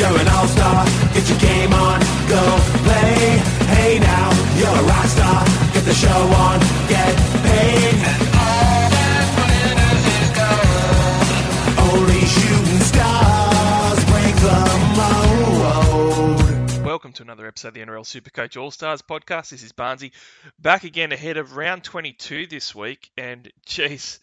you're an all-star. Get your game on, go play. Hey now, you're a rock star. Get the show on, get paid. And all that glitters is gold. Only shooting stars break the mold. Welcome to another episode of the NRL Supercoach All Stars podcast. This is Barnsey back again ahead of round 22 this week. And geez,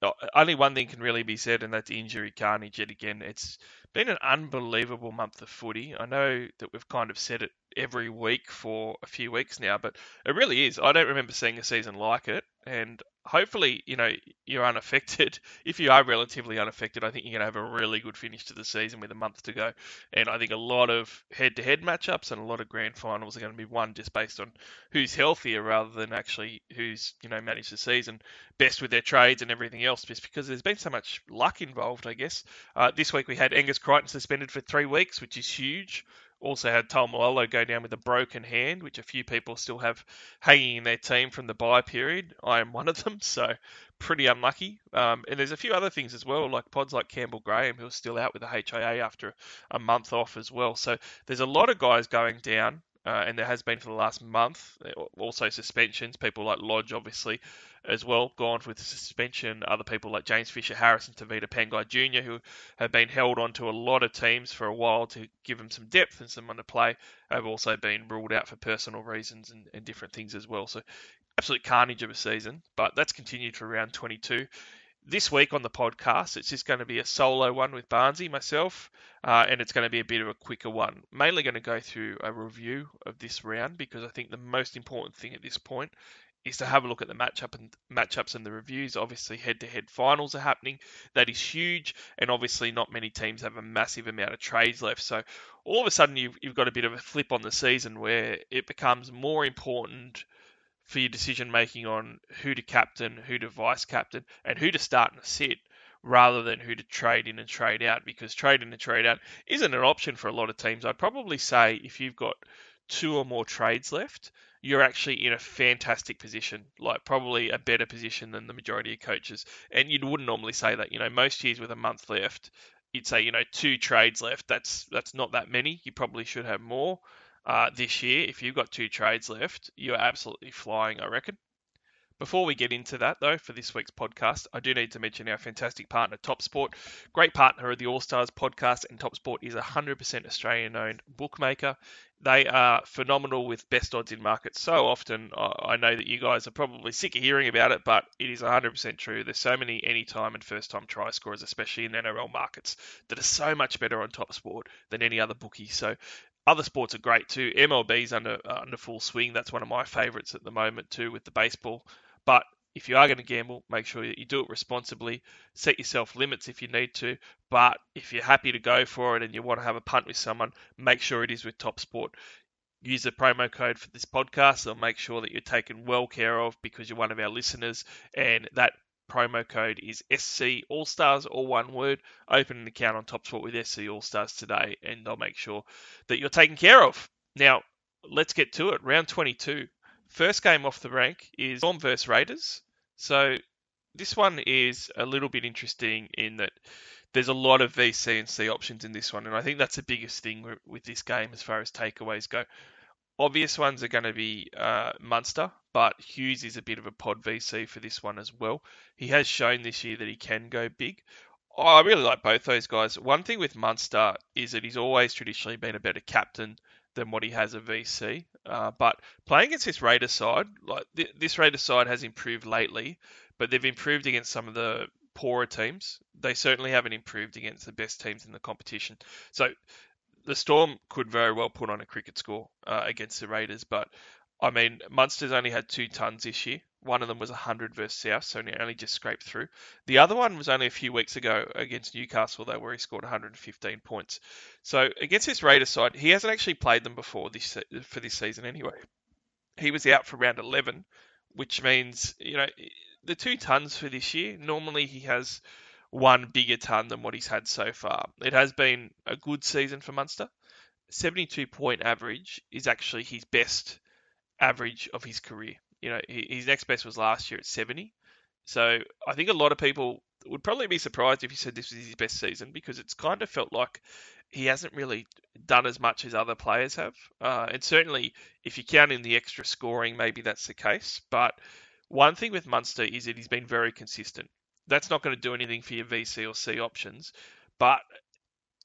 oh, only one thing can really be said, and that's injury carnage yet again. It's been an unbelievable month of footy. I know that we've kind of said it every week for a few weeks now, but it really is. I don't remember seeing a season like it, and hopefully, you know, you're unaffected. If you are relatively unaffected, I think you're going to have a really good finish to the season with a month to go. And I think a lot of head-to-head matchups and a lot of grand finals are going to be won just based on who's healthier rather than actually who's, you know, managed the season best with their trades and everything else, just because there's been so much luck involved, I guess. Uh, this week we had Angus Crichton suspended for three weeks, which is huge also had Taumalolo go down with a broken hand, which a few people still have hanging in their team from the bye period. I am one of them, so pretty unlucky. Um, and there's a few other things as well, like pods like Campbell Graham, who's still out with the HIA after a month off as well. So there's a lot of guys going down uh, and there has been for the last month. Also suspensions, people like Lodge, obviously, as well, gone with suspension. Other people like James Fisher Harris and Tevita Pangai Jr., who have been held onto a lot of teams for a while to give them some depth and someone to play, have also been ruled out for personal reasons and, and different things as well. So absolute carnage of a season, but that's continued for round 22 this week on the podcast, it's just going to be a solo one with Barnsey, myself, uh, and it's going to be a bit of a quicker one. Mainly going to go through a review of this round because I think the most important thing at this point is to have a look at the matchup and matchups and the reviews. Obviously, head-to-head finals are happening. That is huge, and obviously, not many teams have a massive amount of trades left. So, all of a sudden, you've, you've got a bit of a flip on the season where it becomes more important for your decision making on who to captain, who to vice captain, and who to start and sit rather than who to trade in and trade out because trade in and trade out isn't an option for a lot of teams. I'd probably say if you've got two or more trades left, you're actually in a fantastic position, like probably a better position than the majority of coaches. And you wouldn't normally say that, you know, most years with a month left, you'd say, you know, two trades left. That's that's not that many. You probably should have more uh, this year, if you've got two trades left, you're absolutely flying, I reckon. Before we get into that, though, for this week's podcast, I do need to mention our fantastic partner, TopSport. Great partner of the All Stars podcast, and TopSport is a 100% Australian owned bookmaker. They are phenomenal with best odds in markets So often, I know that you guys are probably sick of hearing about it, but it is 100% true. There's so many anytime and first time try scorers, especially in NRL markets, that are so much better on TopSport than any other bookie. So other sports are great too. MLB's under uh, under full swing. That's one of my favourites at the moment too with the baseball. But if you are going to gamble, make sure that you do it responsibly. Set yourself limits if you need to. But if you're happy to go for it and you want to have a punt with someone, make sure it is with Top Sport. Use the promo code for this podcast. They'll make sure that you're taken well care of because you're one of our listeners, and that promo code is SC All Stars, all one word. Open an account on TopSport with SC All Stars today, and they'll make sure that you're taken care of. Now, let's get to it. Round 22. First game off the rank is Storm versus Raiders. So this one is a little bit interesting in that there's a lot of VC and C options in this one, and I think that's the biggest thing with this game as far as takeaways go. Obvious ones are going to be uh, Munster, but Hughes is a bit of a pod VC for this one as well. He has shown this year that he can go big. Oh, I really like both those guys. One thing with Munster is that he's always traditionally been a better captain than what he has a VC. Uh, but playing against this Raiders side, like th- this Raiders side has improved lately, but they've improved against some of the poorer teams. They certainly haven't improved against the best teams in the competition. So the Storm could very well put on a cricket score uh, against the Raiders, but I mean, Munster's only had two tons this year. One of them was 100 versus South, so he only just scraped through. The other one was only a few weeks ago against Newcastle, though, where he scored 115 points. So against this Raiders side, he hasn't actually played them before this for this season anyway. He was out for round 11, which means you know the two tons for this year. Normally he has one bigger ton than what he's had so far. It has been a good season for Munster. 72 point average is actually his best average of his career. You know, his next best was last year at 70. So I think a lot of people would probably be surprised if he said this was his best season because it's kind of felt like he hasn't really done as much as other players have. Uh, and certainly, if you count in the extra scoring, maybe that's the case. But one thing with Munster is that he's been very consistent. That's not going to do anything for your VC or C options. But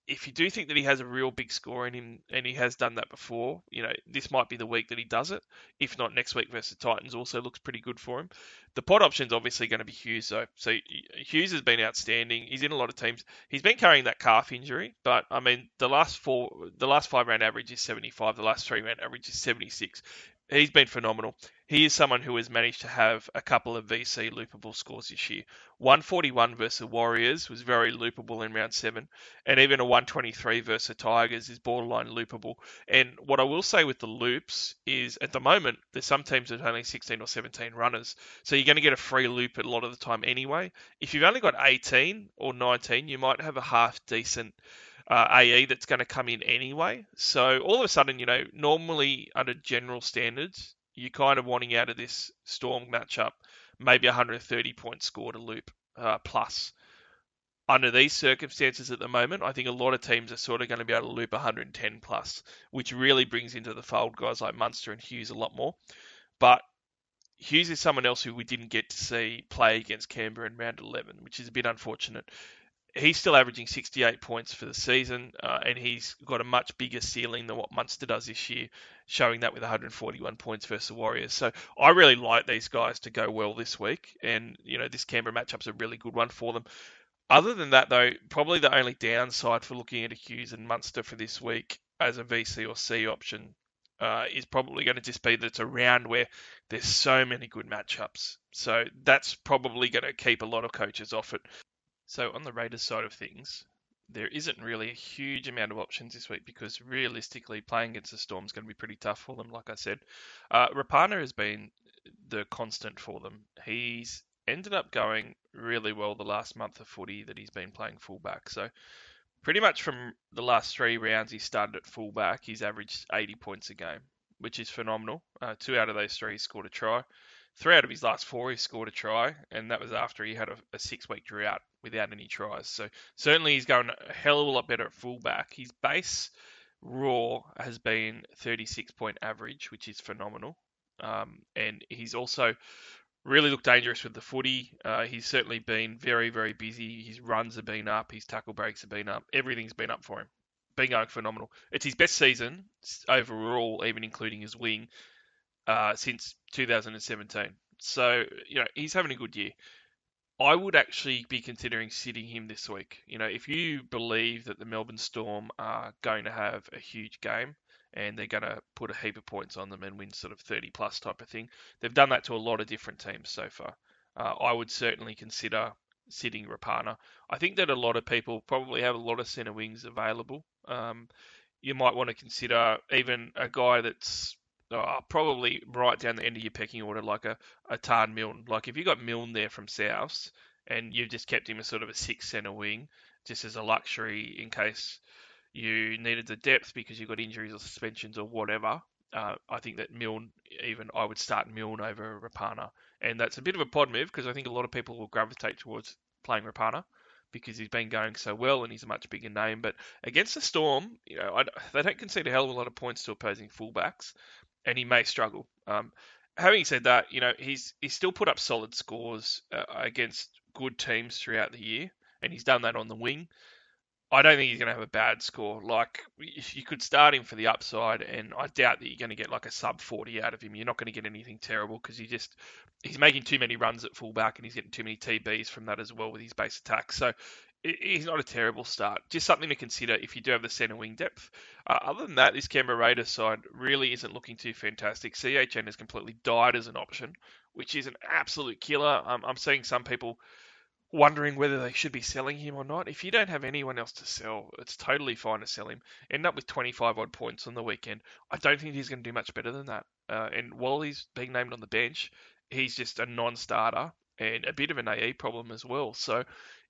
if you do think that he has a real big score in him, and he has done that before, you know, this might be the week that he does it. If not, next week versus Titans also looks pretty good for him. The pot option's obviously going to be Hughes, though. So Hughes has been outstanding. He's in a lot of teams. He's been carrying that calf injury, but I mean, the last four, the last five round average is 75. The last three round average is 76 he's been phenomenal. He is someone who has managed to have a couple of VC loopable scores this year. 141 versus Warriors was very loopable in round seven, and even a 123 versus Tigers is borderline loopable. And what I will say with the loops is, at the moment, there's some teams have only 16 or 17 runners, so you're going to get a free loop a lot of the time anyway. If you've only got 18 or 19, you might have a half decent uh, AE that's going to come in anyway. So all of a sudden, you know, normally under general standards, you're kind of wanting out of this Storm matchup maybe 130 points scored a loop uh, plus. Under these circumstances at the moment, I think a lot of teams are sort of going to be able to loop 110 plus, which really brings into the fold guys like Munster and Hughes a lot more. But Hughes is someone else who we didn't get to see play against Canberra in round 11, which is a bit unfortunate he's still averaging 68 points for the season, uh, and he's got a much bigger ceiling than what Munster does this year, showing that with 141 points versus the Warriors. So I really like these guys to go well this week, and you know this Canberra matchup's a really good one for them. Other than that, though, probably the only downside for looking at Hughes and Munster for this week as a VC or C option uh, is probably going to just be that it's a round where there's so many good matchups. So that's probably going to keep a lot of coaches off it. So on the Raiders side of things, there isn't really a huge amount of options this week because realistically, playing against the Storm is going to be pretty tough for them. Like I said, uh, Rapana has been the constant for them. He's ended up going really well the last month of footy that he's been playing fullback. So pretty much from the last three rounds he started at fullback, he's averaged 80 points a game, which is phenomenal. Uh, two out of those three he scored a try. Three out of his last four, he scored a try, and that was after he had a, a six-week drought without any tries. So certainly he's going a hell of a lot better at fullback. His base raw has been 36 point average, which is phenomenal. Um, and he's also really looked dangerous with the footy. Uh, he's certainly been very, very busy. His runs have been up, his tackle breaks have been up, everything's been up for him. Been going phenomenal. It's his best season overall, even including his wing, uh, since 2017. So, you know, he's having a good year. I would actually be considering sitting him this week. You know, if you believe that the Melbourne Storm are going to have a huge game and they're going to put a heap of points on them and win sort of 30 plus type of thing, they've done that to a lot of different teams so far. Uh, I would certainly consider sitting Rapana. I think that a lot of people probably have a lot of centre wings available. Um, you might want to consider even a guy that's oh, probably right down the end of your pecking order, like a, a Taane Milne. Like if you got Milne there from South and you've just kept him as sort of a six centre wing, just as a luxury in case you needed the depth because you've got injuries or suspensions or whatever. Uh, I think that Milne, even I would start Milne over Rapana, and that's a bit of a pod move because I think a lot of people will gravitate towards playing Rapana because he's been going so well and he's a much bigger name. But against the Storm, you know, I, they don't concede a hell of a lot of points to opposing fullbacks and he may struggle. Um, having said that, you know he's he's still put up solid scores uh, against good teams throughout the year, and he's done that on the wing. I don't think he's going to have a bad score. Like you could start him for the upside, and I doubt that you're going to get like a sub 40 out of him. You're not going to get anything terrible because he just he's making too many runs at fullback, and he's getting too many TBs from that as well with his base attack. So he's not a terrible start. Just something to consider if you do have the centre wing depth. Uh, other than that, this Canberra Raiders side really isn't looking too fantastic. CHN has completely died as an option, which is an absolute killer. Um, I'm seeing some people wondering whether they should be selling him or not. If you don't have anyone else to sell, it's totally fine to sell him. End up with 25 odd points on the weekend. I don't think he's going to do much better than that. Uh, and while he's being named on the bench, he's just a non-starter and a bit of an AE problem as well. So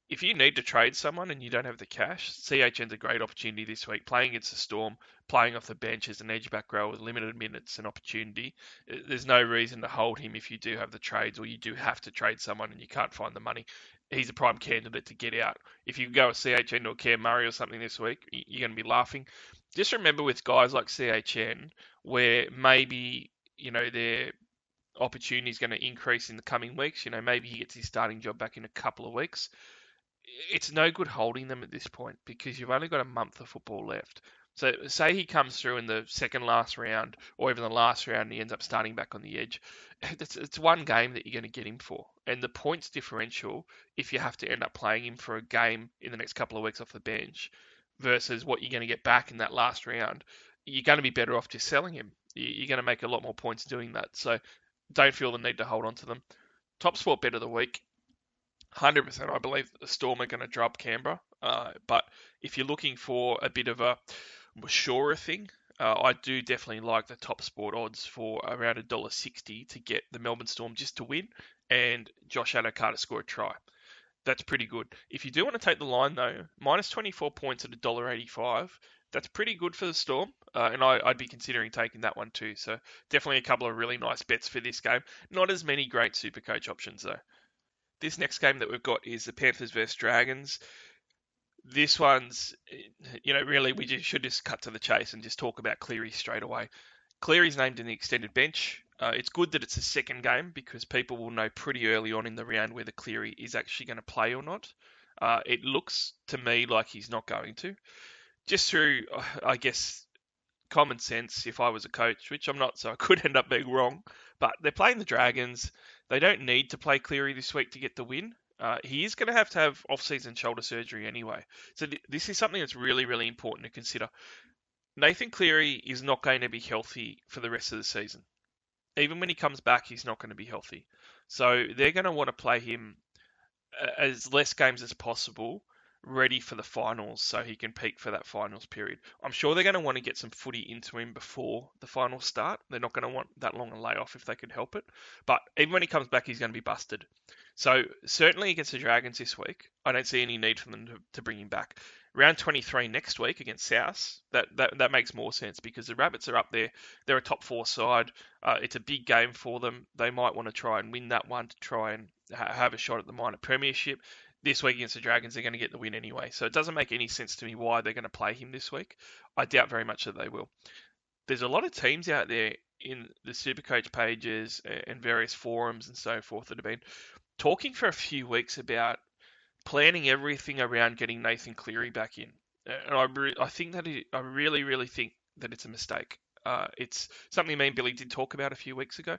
if you need to trade someone and you don't have the cash, CHN's a great opportunity this week. Playing against the Storm, playing off the bench as an edge back row with limited minutes and opportunity. Uh, there's no reason to hold him if you do have the trades or you do have to trade someone and you can't find the money. He's a prime candidate to get out. If you go with CHN or Cam Murray or something this week, you're going to be laughing. Just remember with guys like CHN, where maybe you know their opportunity is going to increase in the coming weeks. You know, maybe he gets his starting job back in a couple of weeks it's no good holding them at this point because you've only got a month of football left. So say he comes through in the second last round or even the last round and he ends up starting back on the edge. It's, it's one game that you're going to get him for. And the points differential, if you have to end up playing him for a game in the next couple of weeks off the bench versus what you're going to get back in that last round, you're going to be better off just selling him. You're going to make a lot more points doing that. So don't feel the need to hold on to them. Top sport bet of the week hundred percent. I believe the Storm are going to drop Canberra. Uh, but if you're looking for a bit of a surer thing, uh, I do definitely like the top sport odds for around a dollar sixty to get the Melbourne Storm just to win and Josh Addo-Carr to score a try. That's pretty good. If you do want to take the line though, minus twenty four points at a dollar eighty five. That's pretty good for the Storm, uh, and I, I'd be considering taking that one too. So definitely a couple of really nice bets for this game. Not as many great super coach options though. This next game that we've got is the Panthers versus Dragons. This one's, you know, really we just should just cut to the chase and just talk about Cleary straight away. Cleary's named in the extended bench. Uh, it's good that it's a second game because people will know pretty early on in the round whether Cleary is actually going to play or not. Uh, it looks to me like he's not going to. Just through, I guess, common sense, if I was a coach, which I'm not, so I could end up being wrong. But they're playing the Dragons. They don't need to play Cleary this week to get the win. Uh, he is going to have to have off-season shoulder surgery anyway. So th- this is something that's really, really important to consider. Nathan Cleary is not going to be healthy for the rest of the season. Even when he comes back, he's not going to be healthy. So they're going to want to play him uh, as less games as possible ready for the finals so he can peak for that finals period. I'm sure they're going to want to get some footy into him before the finals start. They're not going to want that long a layoff if they can help it. But even when he comes back, he's going to be busted. So certainly against the Dragons this week, I don't see any need for them to, to bring him back. Round 23 next week against South, that, that that makes more sense because the Rabbits are up there. They're a top four side. Uh, it's a big game for them. They might want to try and win that one to try and ha- have a shot at the minor premiership this week against the Dragons, they're going to get the win anyway. So it doesn't make any sense to me why they're going to play him this week. I doubt very much that they will. There's a lot of teams out there in the Supercoach pages and various forums and so forth that have been talking for a few weeks about planning everything around getting Nathan Cleary back in. And I, re- I think that it, I really, really think that it's a mistake. Uh, it's something me and Billy did talk about a few weeks ago.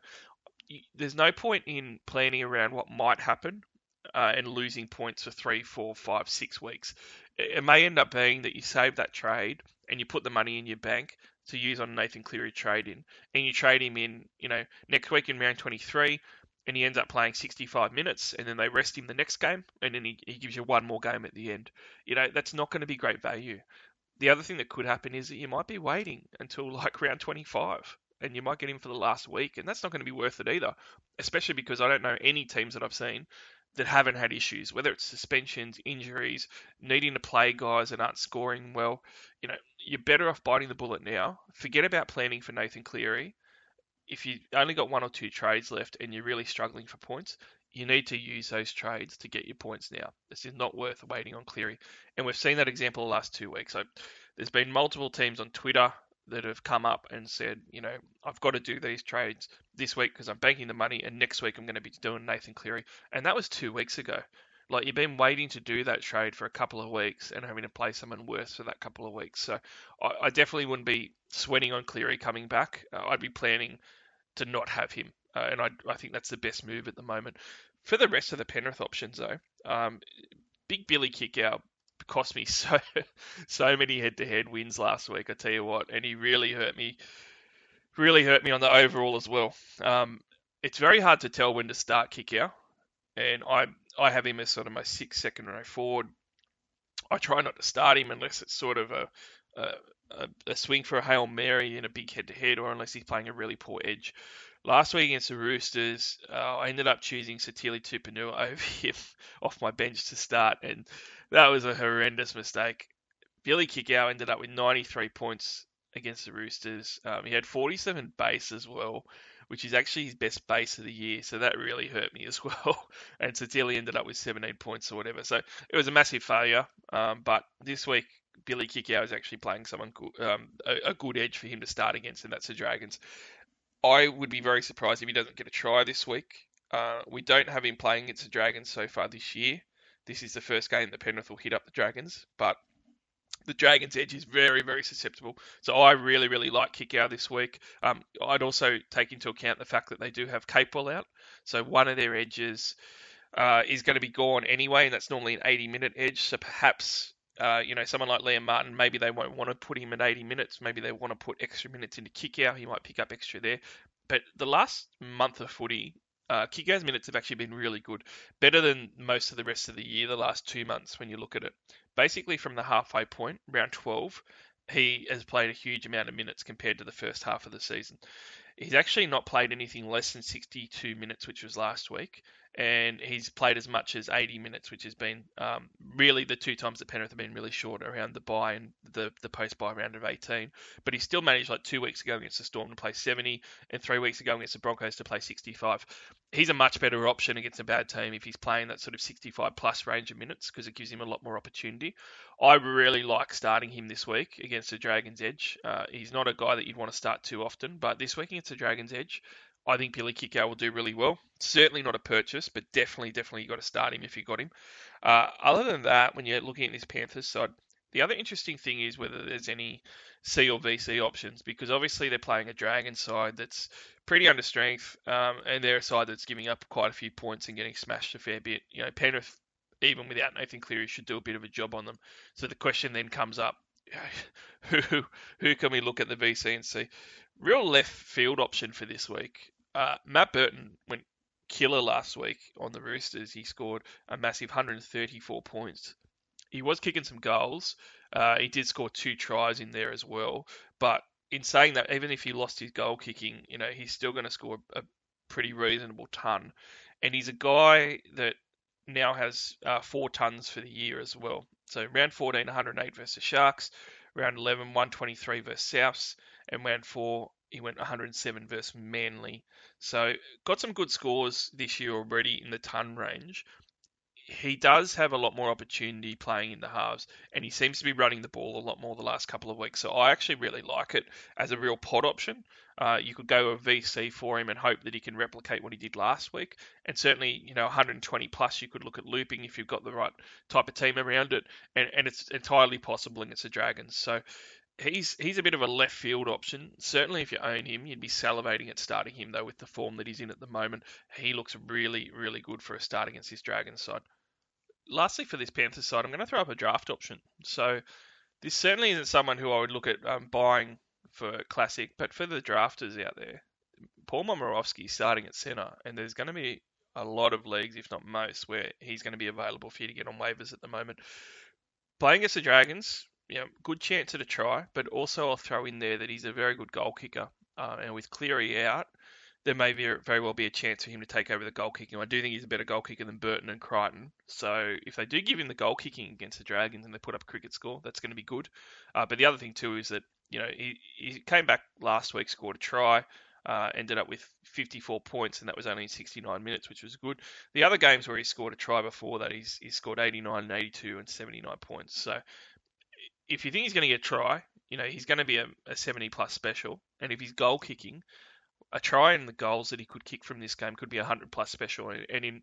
There's no point in planning around what might happen uh, and losing points for three, four, five, six weeks. It may end up being that you save that trade and you put the money in your bank to use on Nathan Cleary trade in, and you trade him in, you know, next week in round 23, and he ends up playing 65 minutes, and then they rest him the next game, and then he, he gives you one more game at the end. You know, that's not going to be great value. The other thing that could happen is that you might be waiting until like round 25 and you might get him for the last week, and that's not going to be worth it either. Especially because I don't know any teams that I've seen that haven't had issues, whether it's suspensions, injuries, needing to play guys that aren't scoring well. You know, you're better off biting the bullet now. Forget about planning for Nathan Cleary. If you only got one or two trades left and you're really struggling for points, you need to use those trades to get your points now. This is not worth waiting on Cleary. And we've seen that example the last two weeks. So there's been multiple teams on Twitter that have come up and said, you know, I've got to do these trades this week because I'm banking the money, and next week I'm going to be doing Nathan Cleary. And that was two weeks ago. Like you've been waiting to do that trade for a couple of weeks and having to play someone worse for that couple of weeks. So I, I definitely wouldn't be sweating on Cleary coming back. Uh, I'd be planning to not have him, uh, and I, I think that's the best move at the moment. For the rest of the Penrith options, though, um, Big Billy Kikau cost me so so many head-to-head wins last week. I tell you what, and he really hurt me, really hurt me on the overall as well. Um, it's very hard to tell when to start Kikau, and I I have him as sort of my sixth second row forward. I try not to start him unless it's sort of a, a, a swing for a hail mary in a big head-to-head, or unless he's playing a really poor edge. Last week against the Roosters, uh, I ended up choosing Sitili Tupouniua over him off my bench to start, and that was a horrendous mistake. Billy Kikau ended up with 93 points against the Roosters. Um, he had 47 base as well, which is actually his best base of the year, so that really hurt me as well. and Sitili ended up with 17 points or whatever, so it was a massive failure. Um, but this week, Billy Kikau is actually playing someone um, a, a, good edge for him to start against, and that's the Dragons. I would be very surprised if he doesn't get a try this week. Uh, we don't have him playing against the Dragons so far this year. This is the first game that Penrith will hit up the Dragons, but the Dragons' edge is very, very susceptible. So I really, really like Kikau this week. Um, I'd also take into account the fact that they do have Capewell out. So one of their edges uh, is going to be gone anyway, and that's normally an 80 minute edge. So perhaps uh, you know, someone like Liam Martin, maybe they won't want to put him at 80 minutes. Maybe they want to put extra minutes into Kikau. He might pick up extra there. But the last month of footy, uh, minutes have actually been really good. Better than most of the rest of the year, the last two months, when you look at it. Basically, from the halfway point, round 12, he has played a huge amount of minutes compared to the first half of the season. He's actually not played anything less than 62 minutes, which was last week and he's played as much as 80 minutes, which has been um, really the two times that Penrith have been really short around the bye and the, the post bye round of 18. But he still managed, like two weeks ago against the Storm, to play 70, and three weeks ago against the Broncos to play 65. He's a much better option against a bad team if he's playing that sort of 65 plus range of minutes because it gives him a lot more opportunity. I really like starting him this week against the Dragons' Edge. Uh, he's not a guy that you'd want to start too often, but this week against the Dragons' Edge, I think Billy Kikau will do really well. Certainly not a purchase, but definitely, definitely you got to start him if you got him. Uh, other than that, when you're looking at this Panthers side, the other interesting thing is whether there's any C or VC options because obviously they're playing a Dragon side that's pretty under strength, um, and they're a side that's giving up quite a few points and getting smashed a fair bit. You know, Penrith, even without Nathan Cleary, should do a bit of a job on them. So the question then comes up: who who can we look at the VC and see? Real left field option for this week. Uh, Matt Burton went killer last week on the Roosters. He scored a massive 134 points. He was kicking some goals. Uh, he did score two tries in there as well. But in saying that, even if he lost his goal kicking, you know, he's still going to score a pretty reasonable ton. And he's a guy that now has uh, four tons for the year as well. So round 14, 108 versus Sharks. Round 11, 123 versus Souths. And round 4, he went 107 versus Manly. So got some good scores this year already in the ton range. He does have a lot more opportunity playing in the halves, and he seems to be running the ball a lot more the last couple of weeks. So I actually really like it as a real pod option. Uh, you could go a VC for him and hope that he can replicate what he did last week. And certainly, you know, 120 plus, you could look at looping if you've got the right type of team around it. And, and it's entirely possible against the Dragons. So he's he's a bit of a left field option. Certainly, if you own him, you'd be salivating at starting him though with the form that he's in at the moment. He looks really really good for a start against this Dragons side. Lastly, for this Panthers side, I'm going to throw up a draft option. So this certainly isn't someone who I would look at um, buying for classic, but for the drafters out there, Paul Momirovski starting at centre, and there's going to be a lot of leagues, if not most, where he's going to be available for you to get on waivers at the moment. Playing against the Dragons, you know, good chance at a try, but also I'll throw in there that he's a very good goal kicker. Uh, and with Cleary out, there may very, very well be a chance for him to take over the goal kicking. I do think he's a better goal kicker than Burton and Crichton. So if they do give him the goal kicking against the Dragons and they put up a cricket score, that's going to be good. Uh, but the other thing too is that you know he, he came back last week, scored a try. Uh, ended up with 54 points, and that was only in 69 minutes, which was good. The other games where he scored a try before that, he's, he's scored 89 and 82 and 79 points. So if you think he's going to get a try, you know, he's going to be a, a 70 plus special. And if he's goal kicking, a try and the goals that he could kick from this game could be a 100 plus special. And in,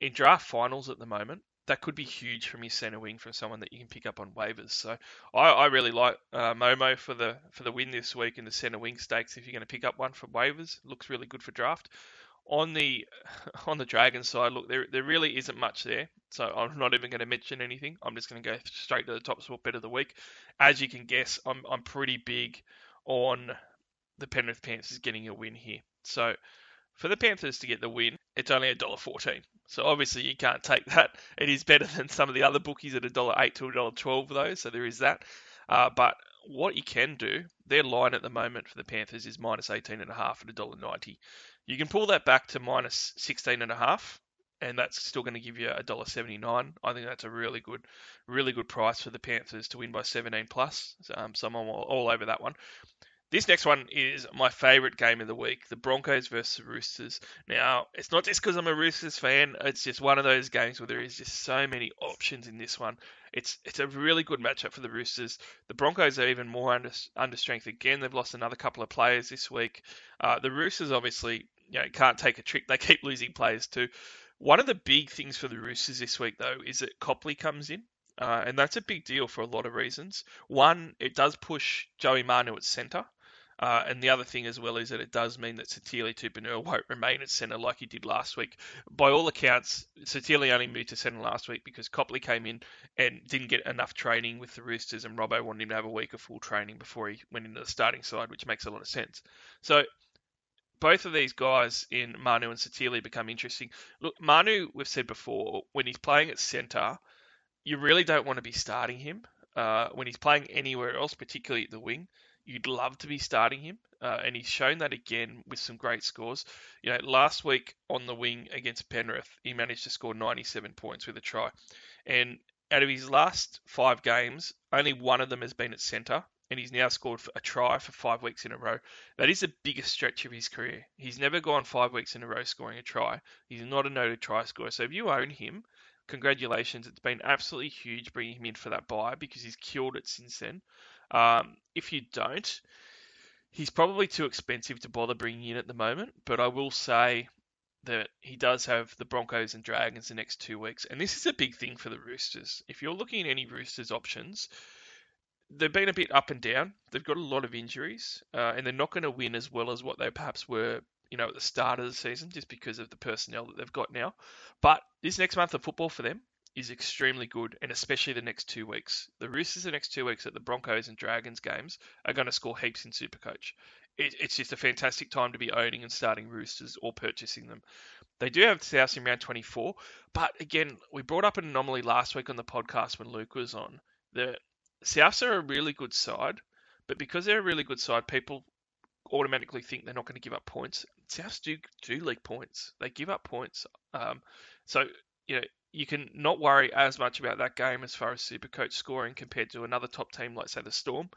in draft finals at the moment, that could be huge from his centre wing from someone that you can pick up on waivers. So I, I really like uh, Momo for the for the win this week in the centre wing stakes. If you're going to pick up one for waivers, looks really good for draft on the on the Dragon side, look, there there really isn't much there. So I'm not even going to mention anything. I'm just going to go straight to the top sport bet of the week. As you can guess, I'm I'm pretty big on the Penrith Panthers getting a win here. So for the Panthers to get the win, it's only a dollar fourteen. So obviously you can't take that. It is better than some of the other bookies at a dollar eight to a dollar twelve though. So there is that. Uh, but what you can do, their line at the moment for the Panthers is minus 18.5 at $1.90. You can pull that back to minus 16.5 and that's still going to give you $1.79. I think that's a really good, really good price for the Panthers to win by 17 plus. Um, so I'm all, all over that one. This next one is my favourite game of the week the Broncos versus the Roosters. Now, it's not just because I'm a Roosters fan, it's just one of those games where there is just so many options in this one. It's it's a really good matchup for the Roosters. The Broncos are even more under, under strength again. They've lost another couple of players this week. Uh, the Roosters obviously you know, can't take a trick, they keep losing players too. One of the big things for the Roosters this week, though, is that Copley comes in. Uh, and that's a big deal for a lot of reasons. One, it does push Joey Manu at centre. Uh, and the other thing as well is that it does mean that Sitili Tupouniua won't remain at centre like he did last week. By all accounts, Sitili only moved to centre last week because Copley came in and didn't get enough training with the Roosters, and Robbo wanted him to have a week of full training before he went into the starting side, which makes a lot of sense. So both of these guys in Manu and Sitili become interesting. Look, Manu, we've said before, when he's playing at centre, you really don't want to be starting him. Uh, when he's playing anywhere else, particularly at the wing, you'd love to be starting him, uh, and he's shown that again with some great scores. You know, last week on the wing against Penrith, he managed to score 97 points with a try, and out of his last five games, only one of them has been at centre, and he's now scored a try for five weeks in a row. That is the biggest stretch of his career. He's never gone five weeks in a row scoring a try. He's not a noted try scorer. So if you own him, congratulations. It's been absolutely huge bringing him in for that bye because he's killed it since then. Um, if you don't, he's probably too expensive to bother bringing in at the moment. But I will say that he does have the Broncos and Dragons the next two weeks. And this is a big thing for the Roosters. If you're looking at any Roosters options, they've been a bit up and down. They've got a lot of injuries, uh, and they're not going to win as well as what they perhaps were, you know, at the start of the season, just because of the personnel that they've got now. But this next month of football for them is extremely good, and especially the next two weeks. The Roosters the next two weeks at the Broncos and Dragons games are going to score heaps in Supercoach. It, it's just a fantastic time to be owning and starting Roosters or purchasing them. They do have South in round 24, but again, we brought up an anomaly last week on the podcast when Luke was on. that Souths are a really good side, but because they're a really good side, people automatically think they're not going to give up points. Souths do do leak points. They give up points. Um, so you know you can not worry as much about that game as far as Supercoach scoring compared to another top team like say the Storm.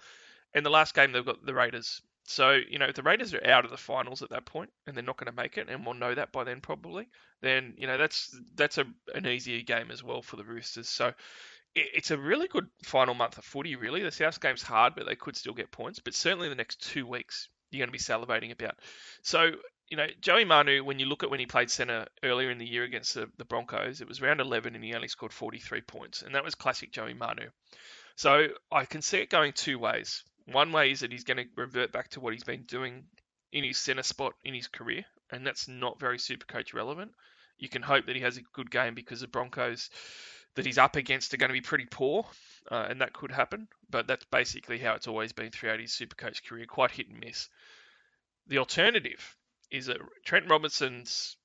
In the last game they've got the Raiders. So you know if the Raiders are out of the finals at that point and they're not going to make it, and we'll know that by then probably. Then you know that's that's a, an easier game as well for the Roosters. So it's a really good final month of footy, really. The South game's hard, but they could still get points. But certainly the next two weeks, you're going to be salivating about. So, you know, Joey Manu, when you look at when he played centre earlier in the year against the, the Broncos, it was round 11 and he only scored 43 points. And that was classic Joey Manu. So I can see it going two ways. One way is that he's going to revert back to what he's been doing in his centre spot in his career, and that's not very super coach relevant. You can hope that he has a good game because the Broncos that he's up against are going to be pretty poor, uh, and that could happen. But that's basically how it's always been throughout his Supercoach career, quite hit and miss. The alternative is that Trent Robinson's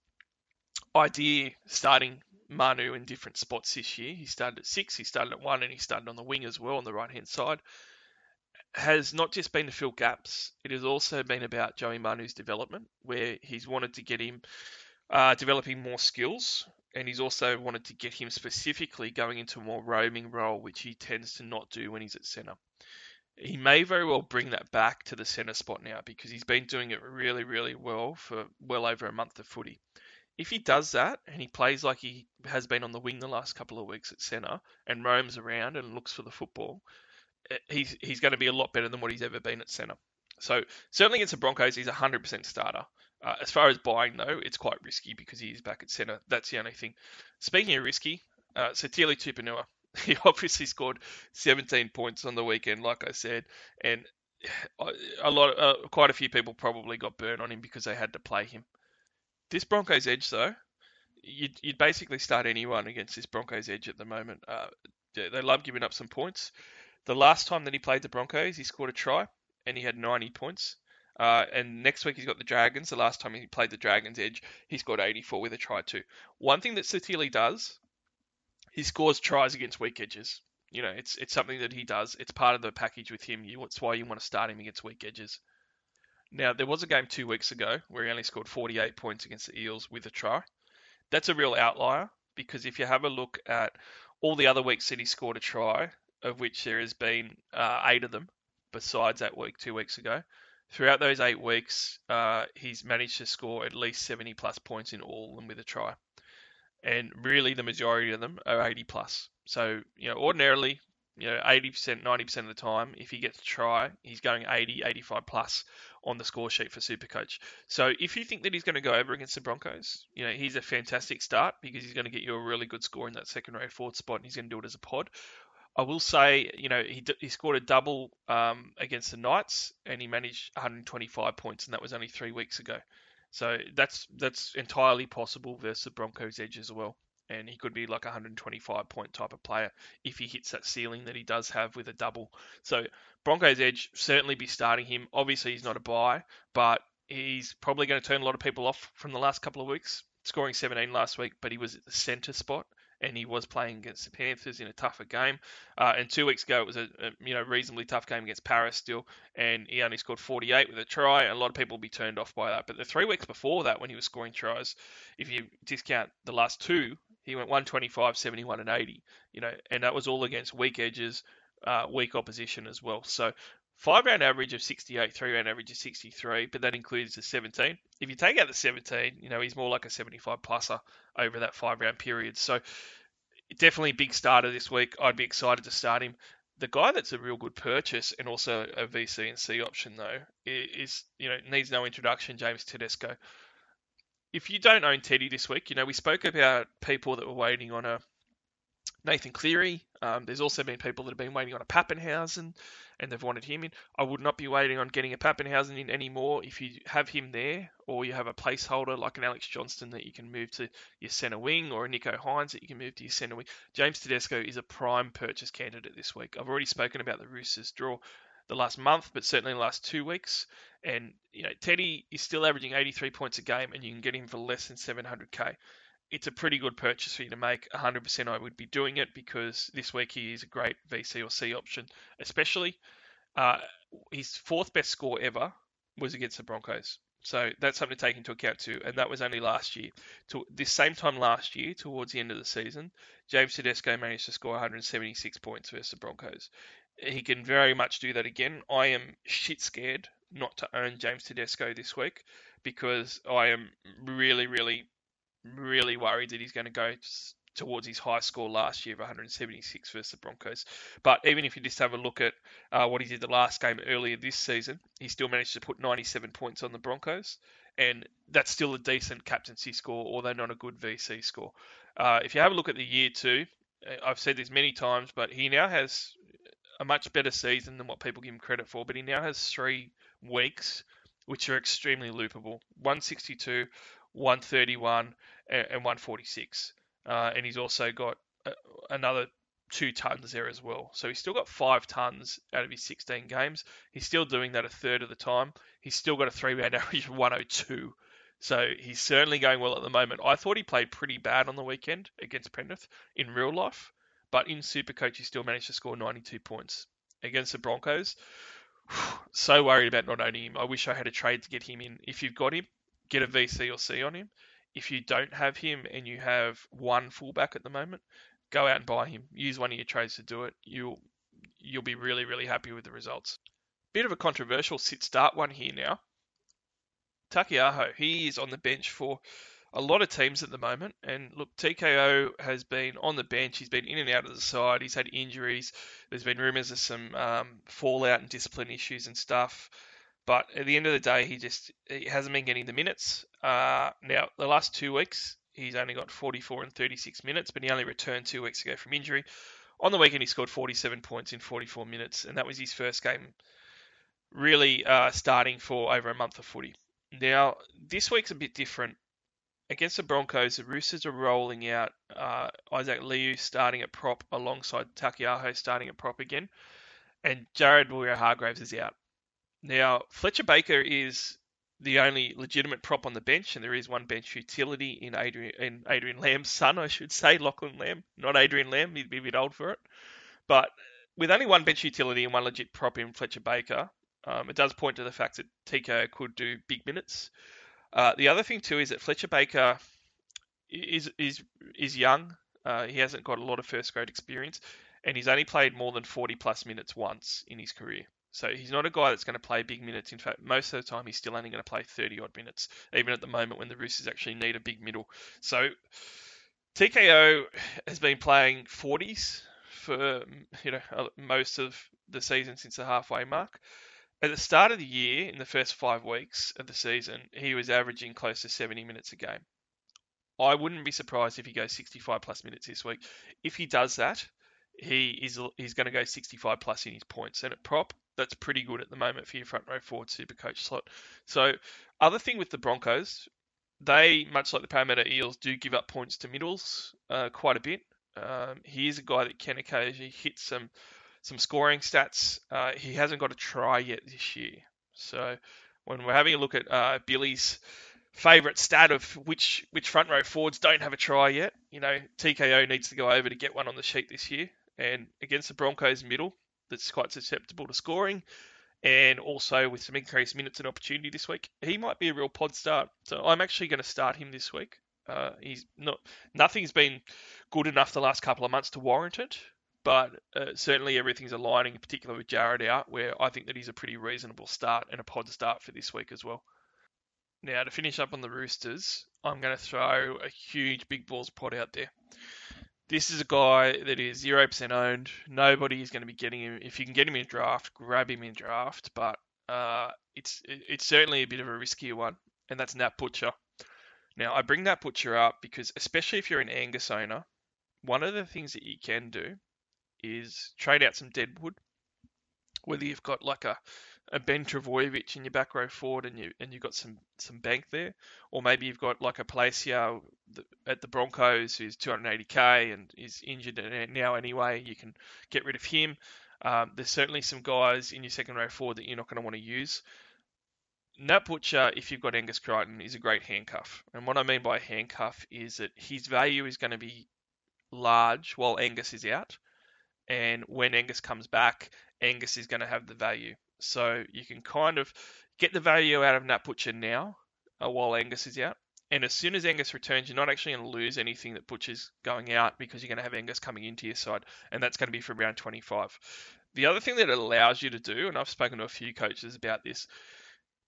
idea starting Manu in different spots this year. He started at six, he started at one, and he started on the wing as well on the right hand side. Has not just been to fill gaps, it has also been about Joey Manu's development, where he's wanted to get him uh, developing more skills and he's also wanted to get him specifically going into a more roaming role, which he tends to not do when he's at centre. He may very well bring that back to the centre spot now because he's been doing it really, really well for well over a month of footy. If he does that and he plays like he has been on the wing the last couple of weeks at centre and roams around and looks for the football, eh, he's he's going to be a lot better than what he's ever been at centre. So certainly against the Broncos, he's a hundred percent starter. Uh, as far as buying though, it's quite risky because he is back at centre. That's the only thing. Speaking of risky, uh, Sitili Tupouniua, he obviously scored 17 points on the weekend, like I said, and a lot, uh, quite a few people probably got burned on him because they had to play him. This Broncos edge though, you'd, you'd basically start anyone against this Broncos edge at the moment. Uh, they love giving up some points. The last time that he played the Broncos, he scored a try and he had 90 points. Uh, and next week he's got the Dragons. The last time he played the Dragons Edge, he scored 84 with a try too. One thing that Sitili does, he scores tries against weak edges. You know, it's it's something that he does. It's part of the package with him. You, it's why you want to start him against weak edges. Now, there was a game two weeks ago where he only scored 48 points against the Eels with a try. That's a real outlier because if you have a look at all the other weeks that he scored a try, of which there has been uh, eight of them, besides that week two weeks ago, throughout those eight weeks, uh, he's managed to score at least 70 plus points in all them with a try. And really, the majority of them are 80 plus. So, you know, ordinarily, you know, 80%, 90% of the time, if he gets a try, he's going 80, 85 plus on the score sheet for Supercoach. So if you think that he's going to go over against the Broncos, you know, he's a fantastic start because he's going to get you a really good score in that second row forward spot and he's going to do it as a pod. I will say, you know, he, he scored a double um, against the Knights and he managed 125 points, and that was only three weeks ago. So that's that's entirely possible versus the Broncos edge as well and he could be like a 125 point type of player if he hits that ceiling that he does have with a double. So Broncos edge certainly be starting him. Obviously he's not a buy, but he's probably going to turn a lot of people off from the last couple of weeks. Scoring 17 last week, but he was at the centre spot and he was playing against the Panthers in a tougher game. Uh, and two weeks ago, it was a, a, you know reasonably tough game against Parra still, and he only scored 48 with a try. And a lot of people will be turned off by that. But the three weeks before that, when he was scoring tries, if you discount the last two, he went 125, 71, and 80. You know, and that was all against weak edges, uh, weak opposition as well. So five round average of 68, three round average of 63, but that includes the 17. If you take out the 17, you know he's more like a 75 pluser over that five round period. So definitely big starter this week. I'd be excited to start him. The guy that's a real good purchase and also a VC and C option though is you know needs no introduction. James Tedesco if you don't own Teddy this week, you know, we spoke about people that were waiting on a Nathan Cleary. Um, there's also been people that have been waiting on a Papenhuyzen and they've wanted him in. I would not be waiting on getting a Papenhuyzen in anymore. If you have him there or you have a placeholder like an Alex Johnston that you can move to your centre wing or a Nicho Hynes that you can move to your centre wing, James Tedesco is a prime purchase candidate this week. I've already spoken about the Roosters draw the last month, but certainly the last two weeks. And you know, Teddy is still averaging 83 points a game, and you can get him for less than 700k. It's a pretty good purchase for you to make. 100% I would be doing it because this week he is a great VC or C option, especially uh, his fourth best score ever was against the Broncos. So that's something to take into account too, and that was only last year. To this same time last year, towards the end of the season, James Tedesco managed to score 176 points versus the Broncos he can very much do that again. I am shit scared not to own James Tedesco this week because I am really, really, really worried that he's going to go towards his high score last year of 176 versus the Broncos. But even if you just have a look at uh, what he did the last game earlier this season, he still managed to put 97 points on the Broncos, and that's still a decent captaincy score, although not a good VC score. Uh, if you have a look at the year two, I've said this many times, but he now has a much better season than what people give him credit for, but he now has three weeks which are extremely loopable 162, 131, and 146. Uh, and he's also got uh, another two tons there as well. So he's still got five tons out of his 16 games. He's still doing that a third of the time. He's still got a three round average of 102. So he's certainly going well at the moment. I thought he played pretty bad on the weekend against Penrith in real life. But in Supercoach, he still managed to score 92 points against the Broncos. so worried about not owning him. I wish I had a trade to get him in. If you've got him, get a VC or C on him. If you don't have him and you have one fullback at the moment, go out and buy him. Use one of your trades to do it. You'll you'll be really really happy with the results. Bit of a controversial sit start one here now. Taukeiaho, he is on the bench for a lot of teams at the moment. And look, TKO has been on the bench. He's been in and out of the side. He's had injuries. There's been rumours of some um, fallout and discipline issues and stuff. But at the end of the day, he just he hasn't been getting the minutes. Uh, now, the last two weeks, he's only got 44 and 36 minutes, but he only returned two weeks ago from injury. On the weekend, he scored 47 points in 44 minutes, and that was his first game really uh, starting for over a month of footy. Now, this week's a bit different against the Broncos, the Roosters are rolling out uh, Isaac Liu starting at prop alongside Taukeiaho starting at prop again, and Jared Waerea-Hargreaves is out. Now, Fletcher Baker is the only legitimate prop on the bench, and there is one bench utility in Adrian, in Adrian Lamb's son, I should say, Lachlan Lamb, not Adrian Lamb, he'd be a bit old for it. But with only one bench utility and one legit prop in Fletcher Baker, um, it does point to the fact that TKO could do big minutes. Uh, the other thing too is that Fletcher Baker is is is young. Uh, he hasn't got a lot of first grade experience, and he's only played more than 40 plus minutes once in his career. So he's not a guy that's going to play big minutes. In fact, most of the time he's still only going to play 30 odd minutes, even at the moment when the Roosters actually need a big middle. So TKO has been playing 40s for you know uh, most of the season since the halfway mark. At the start of the year, in the first five weeks of the season, he was averaging close to 70 minutes a game. I wouldn't be surprised if he goes 65 plus minutes this week. If he does that, he is he's going to go 65 plus in his points. And at prop, that's pretty good at the moment for your front row forward super coach slot. So, other thing with the Broncos, they, much like the Parramatta Eels, do give up points to middles uh, quite a bit. Um, he is a guy that can occasionally hit some some scoring stats. Uh, he hasn't got a try yet this year. So when we're having a look at uh, Billy's favourite stat of which which front row forwards don't have a try yet, you know TKO needs to go over to get one on the sheet this year. And against the Broncos middle, that's quite susceptible to scoring, and also with some increased minutes and opportunity this week, he might be a real pod start. So I'm actually going to start him this week. Uh, he's not nothing's been good enough the last couple of months to warrant it, but uh, certainly everything's aligning, in particular with Jared out, where I think that he's a pretty reasonable start and a pod start for this week as well. Now to finish up on the Roosters, I'm going to throw a huge big balls pod out there. This is a guy that is zero percent owned. Nobody is going to be getting him. If you can get him in draft, grab him in draft. But uh, it's it's certainly a bit of a riskier one, and that's Nat Butcher. Now, I bring Nat Butcher up because, especially if you're an Angus owner, one of the things that you can do is trade out some deadwood. Whether you've got like a, a Ben Trbojevic in your back row forward and you and you've got some, some bank there, or maybe you've got like a Palacio at the Broncos who's 280k and is injured now anyway. You can get rid of him. Um, there's certainly some guys in your second row forward that you're not going to want to use. Nat Butcher, if you've got Angus Crichton, is a great handcuff. And what I mean by handcuff is that his value is going to be large while Angus is out. And when Angus comes back, Angus is going to have the value. So you can kind of get the value out of Nat Butcher now uh, while Angus is out. And as soon as Angus returns, you're not actually going to lose anything that Butcher's going out because you're going to have Angus coming into your side. And that's going to be from round 25. The other thing that it allows you to do, and I've spoken to a few coaches about this,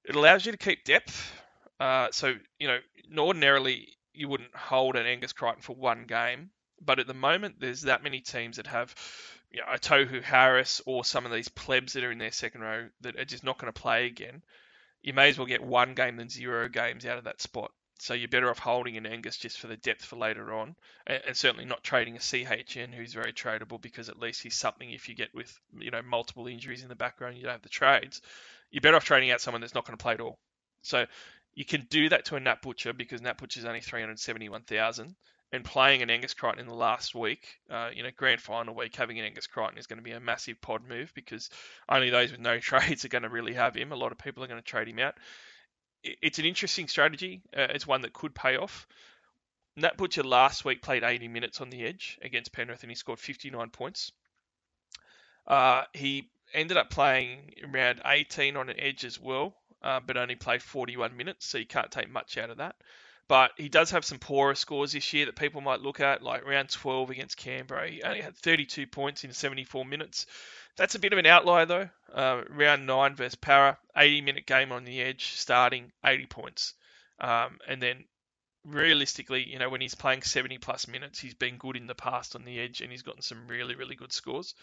it allows you to keep depth. Uh, so, you know, ordinarily you wouldn't hold an Angus Crichton for one game, but at the moment there's that many teams that have you know, a Tohu Harris or some of these plebs that are in their second row that are just not going to play again. You may as well get one game than zero games out of that spot. So you're better off holding an Angus just for the depth for later on, and, and, certainly not trading a CHN who's very tradable because at least he's something if you get with you know multiple injuries in the background you don't have the trades you're better off trading out someone that's not going to play at all. So you can do that to a Nat Butcher because Nat Butcher is only 371,000. And playing an Angus Crichton in the last week, uh, you know, grand final week, having an Angus Crichton is going to be a massive pod move because only those with no trades are going to really have him. A lot of people are going to trade him out. It's an interesting strategy. Uh, it's one that could pay off. Nat Butcher last week played 80 minutes on the edge against Penrith and he scored 59 points. Uh, he ended up playing around 18 on an edge as well, uh, but only played 41 minutes, so you can't take much out of that. But he does have some poorer scores this year that people might look at, like round 12 against Canberra. He only had 32 points in 74 minutes. That's a bit of an outlier, though. Uh, round 9 versus Parra, 80 minute game on the edge, starting 80 points. Um, and then realistically, you know, when he's playing 70 plus minutes, he's been good in the past on the edge and he's gotten some really, really good scores.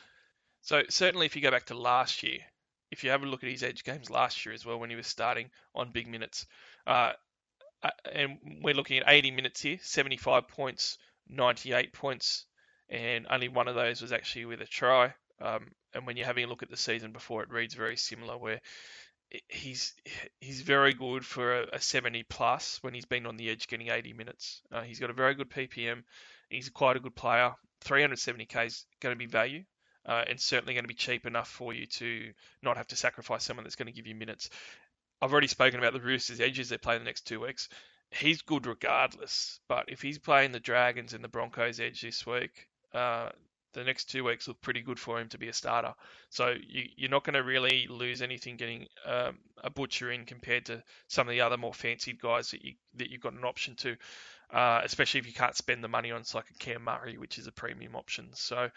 So certainly, if you go back to last year, if you have a look at his edge games last year as well, when he was starting on big minutes, uh, and we're looking at 80 minutes here, 75 points, 98 points, and only one of those was actually with a try. Um, and when you're having a look at the season before, it reads very similar, where he's he's very good for a, a 70 plus when he's been on the edge getting 80 minutes. Uh, he's got a very good PPM. He's quite a good player. 370k is going to be value uh, and certainly going to be cheap enough for you to not have to sacrifice someone that's going to give you minutes. I've already spoken about the Roosters' edges they play in the next two weeks. He's good regardless, but if he's playing the Dragons and the Broncos edge this week, uh, the next two weeks look pretty good for him to be a starter. So you, you're not going to really lose anything getting um, a butcher in compared to some of the other more fancied guys that you that you've got an option to, uh, especially if you can't spend the money on like a Cam Murray, which is a premium option. So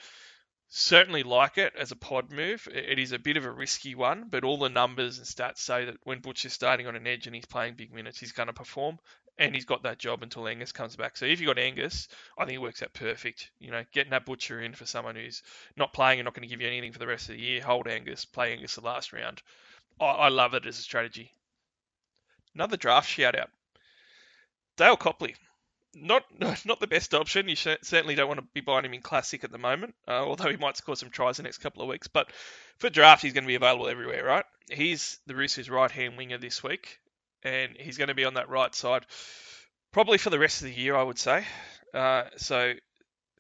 certainly like it as a pod move. It is a bit of a risky one, but all the numbers and stats say that when Butcher's starting on an edge and he's playing big minutes, he's going to perform. And he's got that job until Angus comes back. So if you've got Angus, I think it works out perfect. You know, getting that Butcher in for someone who's not playing and not going to give you anything for the rest of the year, hold Angus, play Angus the last round. I, I love it as a strategy. Another draft shout out. Dale Copley not not the best option. You certainly don't want to be buying him in classic at the moment, uh, although he might score some tries the next couple of weeks. But for draft, he's going to be available everywhere, right? He's the Roosters' right hand winger this week, and he's going to be on that right side probably for the rest of the year, I would say. Uh, so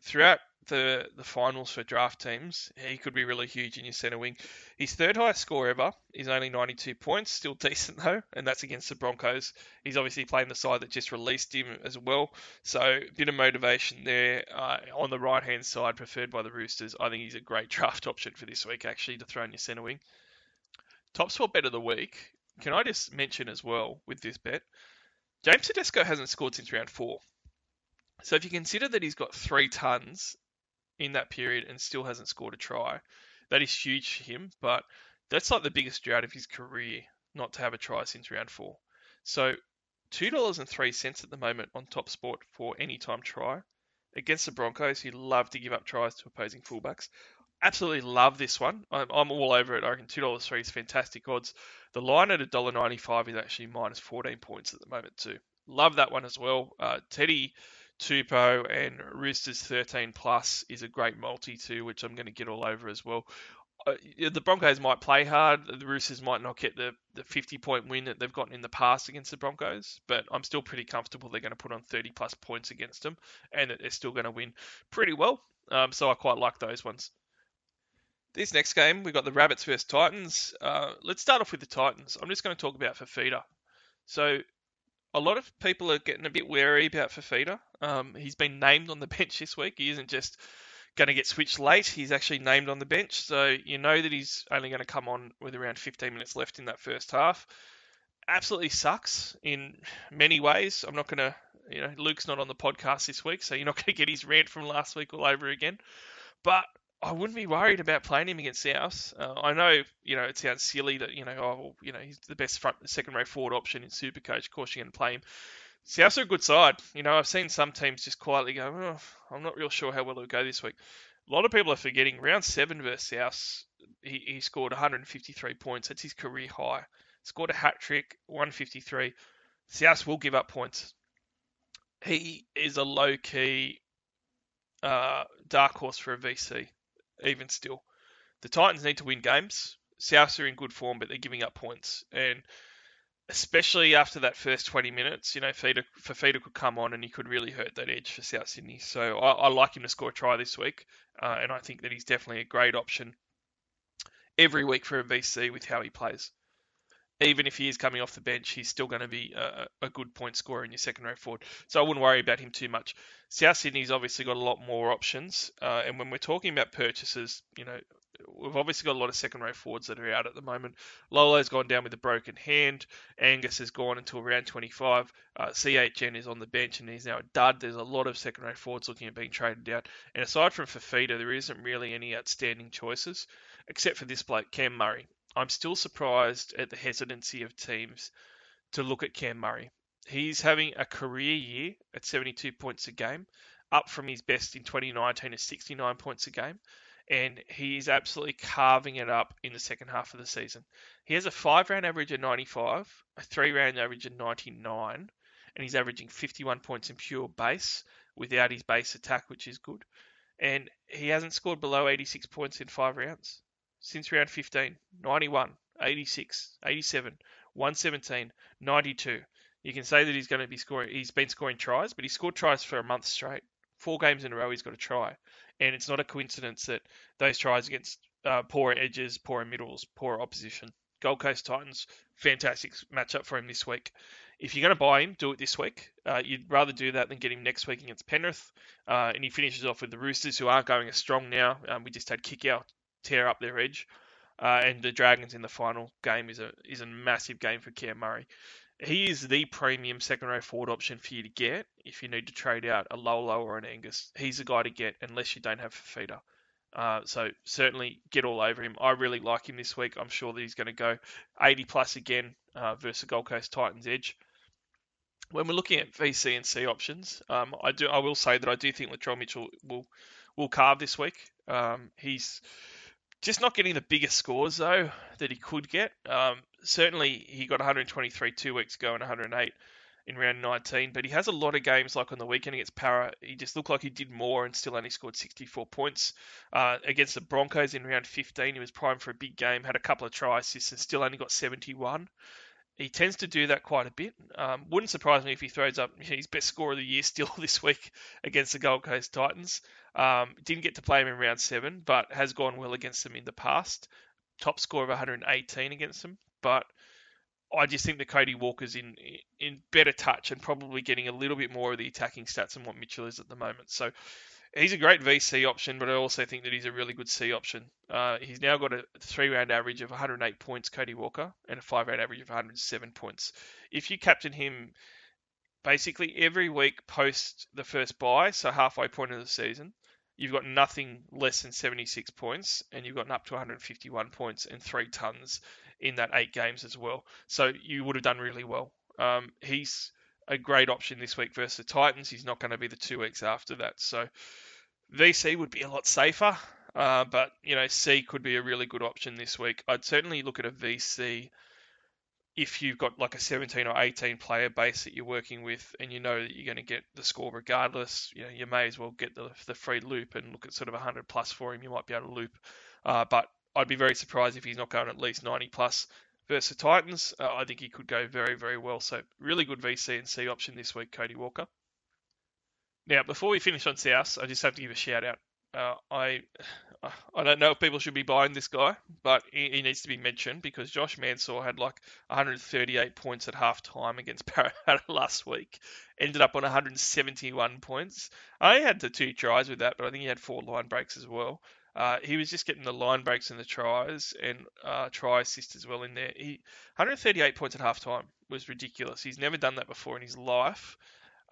throughout the the finals for draft teams, he could be really huge in your centre wing. His third highest score ever is only 92 points, still decent though, and that's against the Broncos. He's obviously playing the side that just released him as well, so a bit of motivation there uh, on the right hand side, preferred by the Roosters. I think he's a great draft option for this week actually to throw in your centre wing. Top spot bet of the week. Can I just mention as well with this bet? James Tedesco hasn't scored since round four. So if you consider that he's got three tons in that period and still hasn't scored a try. That is huge for him, but that's like the biggest drought of his career not to have a try since round four. So $2.03 at the moment on Top Sport for any time try. Against the Broncos, who love to give up tries to opposing fullbacks. Absolutely love this one. I'm, I'm all over it. I reckon $2.03 is fantastic odds. The line at $1.95 is actually minus 14 points at the moment, too. Love that one as well. Uh, Teddy Tupou and Roosters 13 plus is a great multi too, which I'm going to get all over as well. Uh, the Broncos might play hard. The Roosters might not get the, the 50 point win that they've gotten in the past against the Broncos, but I'm still pretty comfortable they're going to put on 30 plus points against them and that they're still going to win pretty well. Um, so I quite like those ones. This next game, we've got the Rabbits versus Titans. Uh, let's start off with the Titans. I'm just going to talk about Fifita. So a lot of people are getting a bit wary about Fifita. Um, he's been named on the bench this week. He isn't just going to get switched late. He's actually named on the bench, so you know that he's only going to come on with around 15 minutes left in that first half. Absolutely sucks in many ways. I'm not going to, you know, Luke's not on the podcast this week, so you're not going to get his rant from last week all over again. But I wouldn't be worried about playing him against South. Uh, I know, you know, it sounds silly that, you know, oh, you know, he's the best front, second row forward option in Supercoach. Of course, you're going to play him. South's are a good side. You know, I've seen some teams just quietly go, oh, I'm not real sure how well it'll go this week. A lot of people are forgetting round seven versus South, he, he scored 153 points. That's his career high. Scored a hat trick, 153. South will give up points. He is a low key uh, dark horse for a VC even still. The Titans need to win games. Souths are in good form, but they're giving up points. And especially after that first 20 minutes, you know, Fifita, Fifita could come on and he could really hurt that edge for South Sydney. So I, I like him to score a try this week, uh, and I think that he's definitely a great option every week for a VC with how he plays. Even if he is coming off the bench, he's still going to be a, a good point scorer in your second row forward. So I wouldn't worry about him too much. South Sydney's obviously got a lot more options, uh, and when we're talking about purchases, you know, we've obviously got a lot of second row forwards that are out at the moment. Lolo's gone down with a broken hand. Angus has gone until round 25. Uh, CHN is on the bench and he's now a dud. There's a lot of second row forwards looking at being traded out. And aside from Fifita, there isn't really any outstanding choices, except for this bloke, Cam Murray. I'm still surprised at the hesitancy of teams to look at Cam Murray. He's having a career year at 72 points a game, up from his best in 2019 at 69 points a game. And he is absolutely carving it up in the second half of the season. He has a five round average of 95, a three round average of 99, and he's averaging 51 points in pure base without his base attack, which is good. And he hasn't scored below 86 points in five rounds since round 15 91, 86, 87, 117, 92 you can say that he's going to be scoring. He's been scoring tries, but he scored tries for a month straight. Four games in a row, he's got a try, and it's not a coincidence that those tries against uh, poor edges, poor middles, poor opposition Gold Coast Titans, fantastic matchup for him this week. If you're going to buy him, do it this week. Uh, you'd rather do that than get him next week against Penrith. Uh, and he finishes off with the Roosters, who aren't going as strong now. Um, we just had Kikau tear up their edge. Uh, and the Dragons in the final game is a is a massive game for Cam Murray. He is the premium second row forward option for you to get if you need to trade out a Lolo or an Angus. He's the guy to get unless you don't have a feeder. Uh, so certainly get all over him. I really like him this week. I'm sure that he's going to go 80 plus again uh, versus Gold Coast Titans edge. When we're looking at VC and C options, um, I do I will say that I do think Latrell Mitchell will will carve this week. Um, he's just not getting the biggest scores though that he could get. Um, certainly he got 123 two weeks ago and 108 in round 19, but he has a lot of games like on the weekend against Parra. He just looked like he did more and still only scored 64 points. Uh, against the Broncos in round 15, he was primed for a big game, had a couple of try assists, and still only got 71. He tends to do that quite a bit. Um, wouldn't surprise me if he throws up his best score of the year still this week against the Gold Coast Titans. Um, didn't get to play him in round seven, but has gone well against them in the past. Top score of 118 against them, but I just think that Cody Walker's in in better touch and probably getting a little bit more of the attacking stats than what Mitchell is at the moment. So he's a great VC option, but I also think that he's a really good C option. Uh, he's now got a three round average of 108 points, Cody Walker, and a five round average of 107 points. If you captain him basically every week post the first buy, so halfway point of the season, you've got nothing less than 76 points, and you've gotten up to 151 points and three tons in that eight games as well. So you would have done really well. Um, he's a great option this week versus the Titans. He's not going to be the two weeks after that. So VC would be a lot safer, uh, but you know C could be a really good option this week. I'd certainly look at a VC if you've got like a 17 or 18 player base that you're working with and you know that you're going to get the score regardless, you know, you may as well get the, the free loop and look at sort of 100 plus for him. You might be able to loop. Uh, but I'd be very surprised if he's not going at least 90 plus versus Titans. Uh, I think he could go very, very well. So really good VC and C option this week, Cody Walker. Now, before we finish on South, I just have to give a shout out. Uh, I I don't know if people should be buying this guy, but he, he, needs to be mentioned because Josh Mansour had like 138 points at half time against Parramatta last week. Ended up on 171 points. I had the two tries with that, but I think he had four line breaks as well. Uh, he was just getting the line breaks and the tries and uh, try assist as well in there. He 138 points at half time was ridiculous. He's never done that before in his life.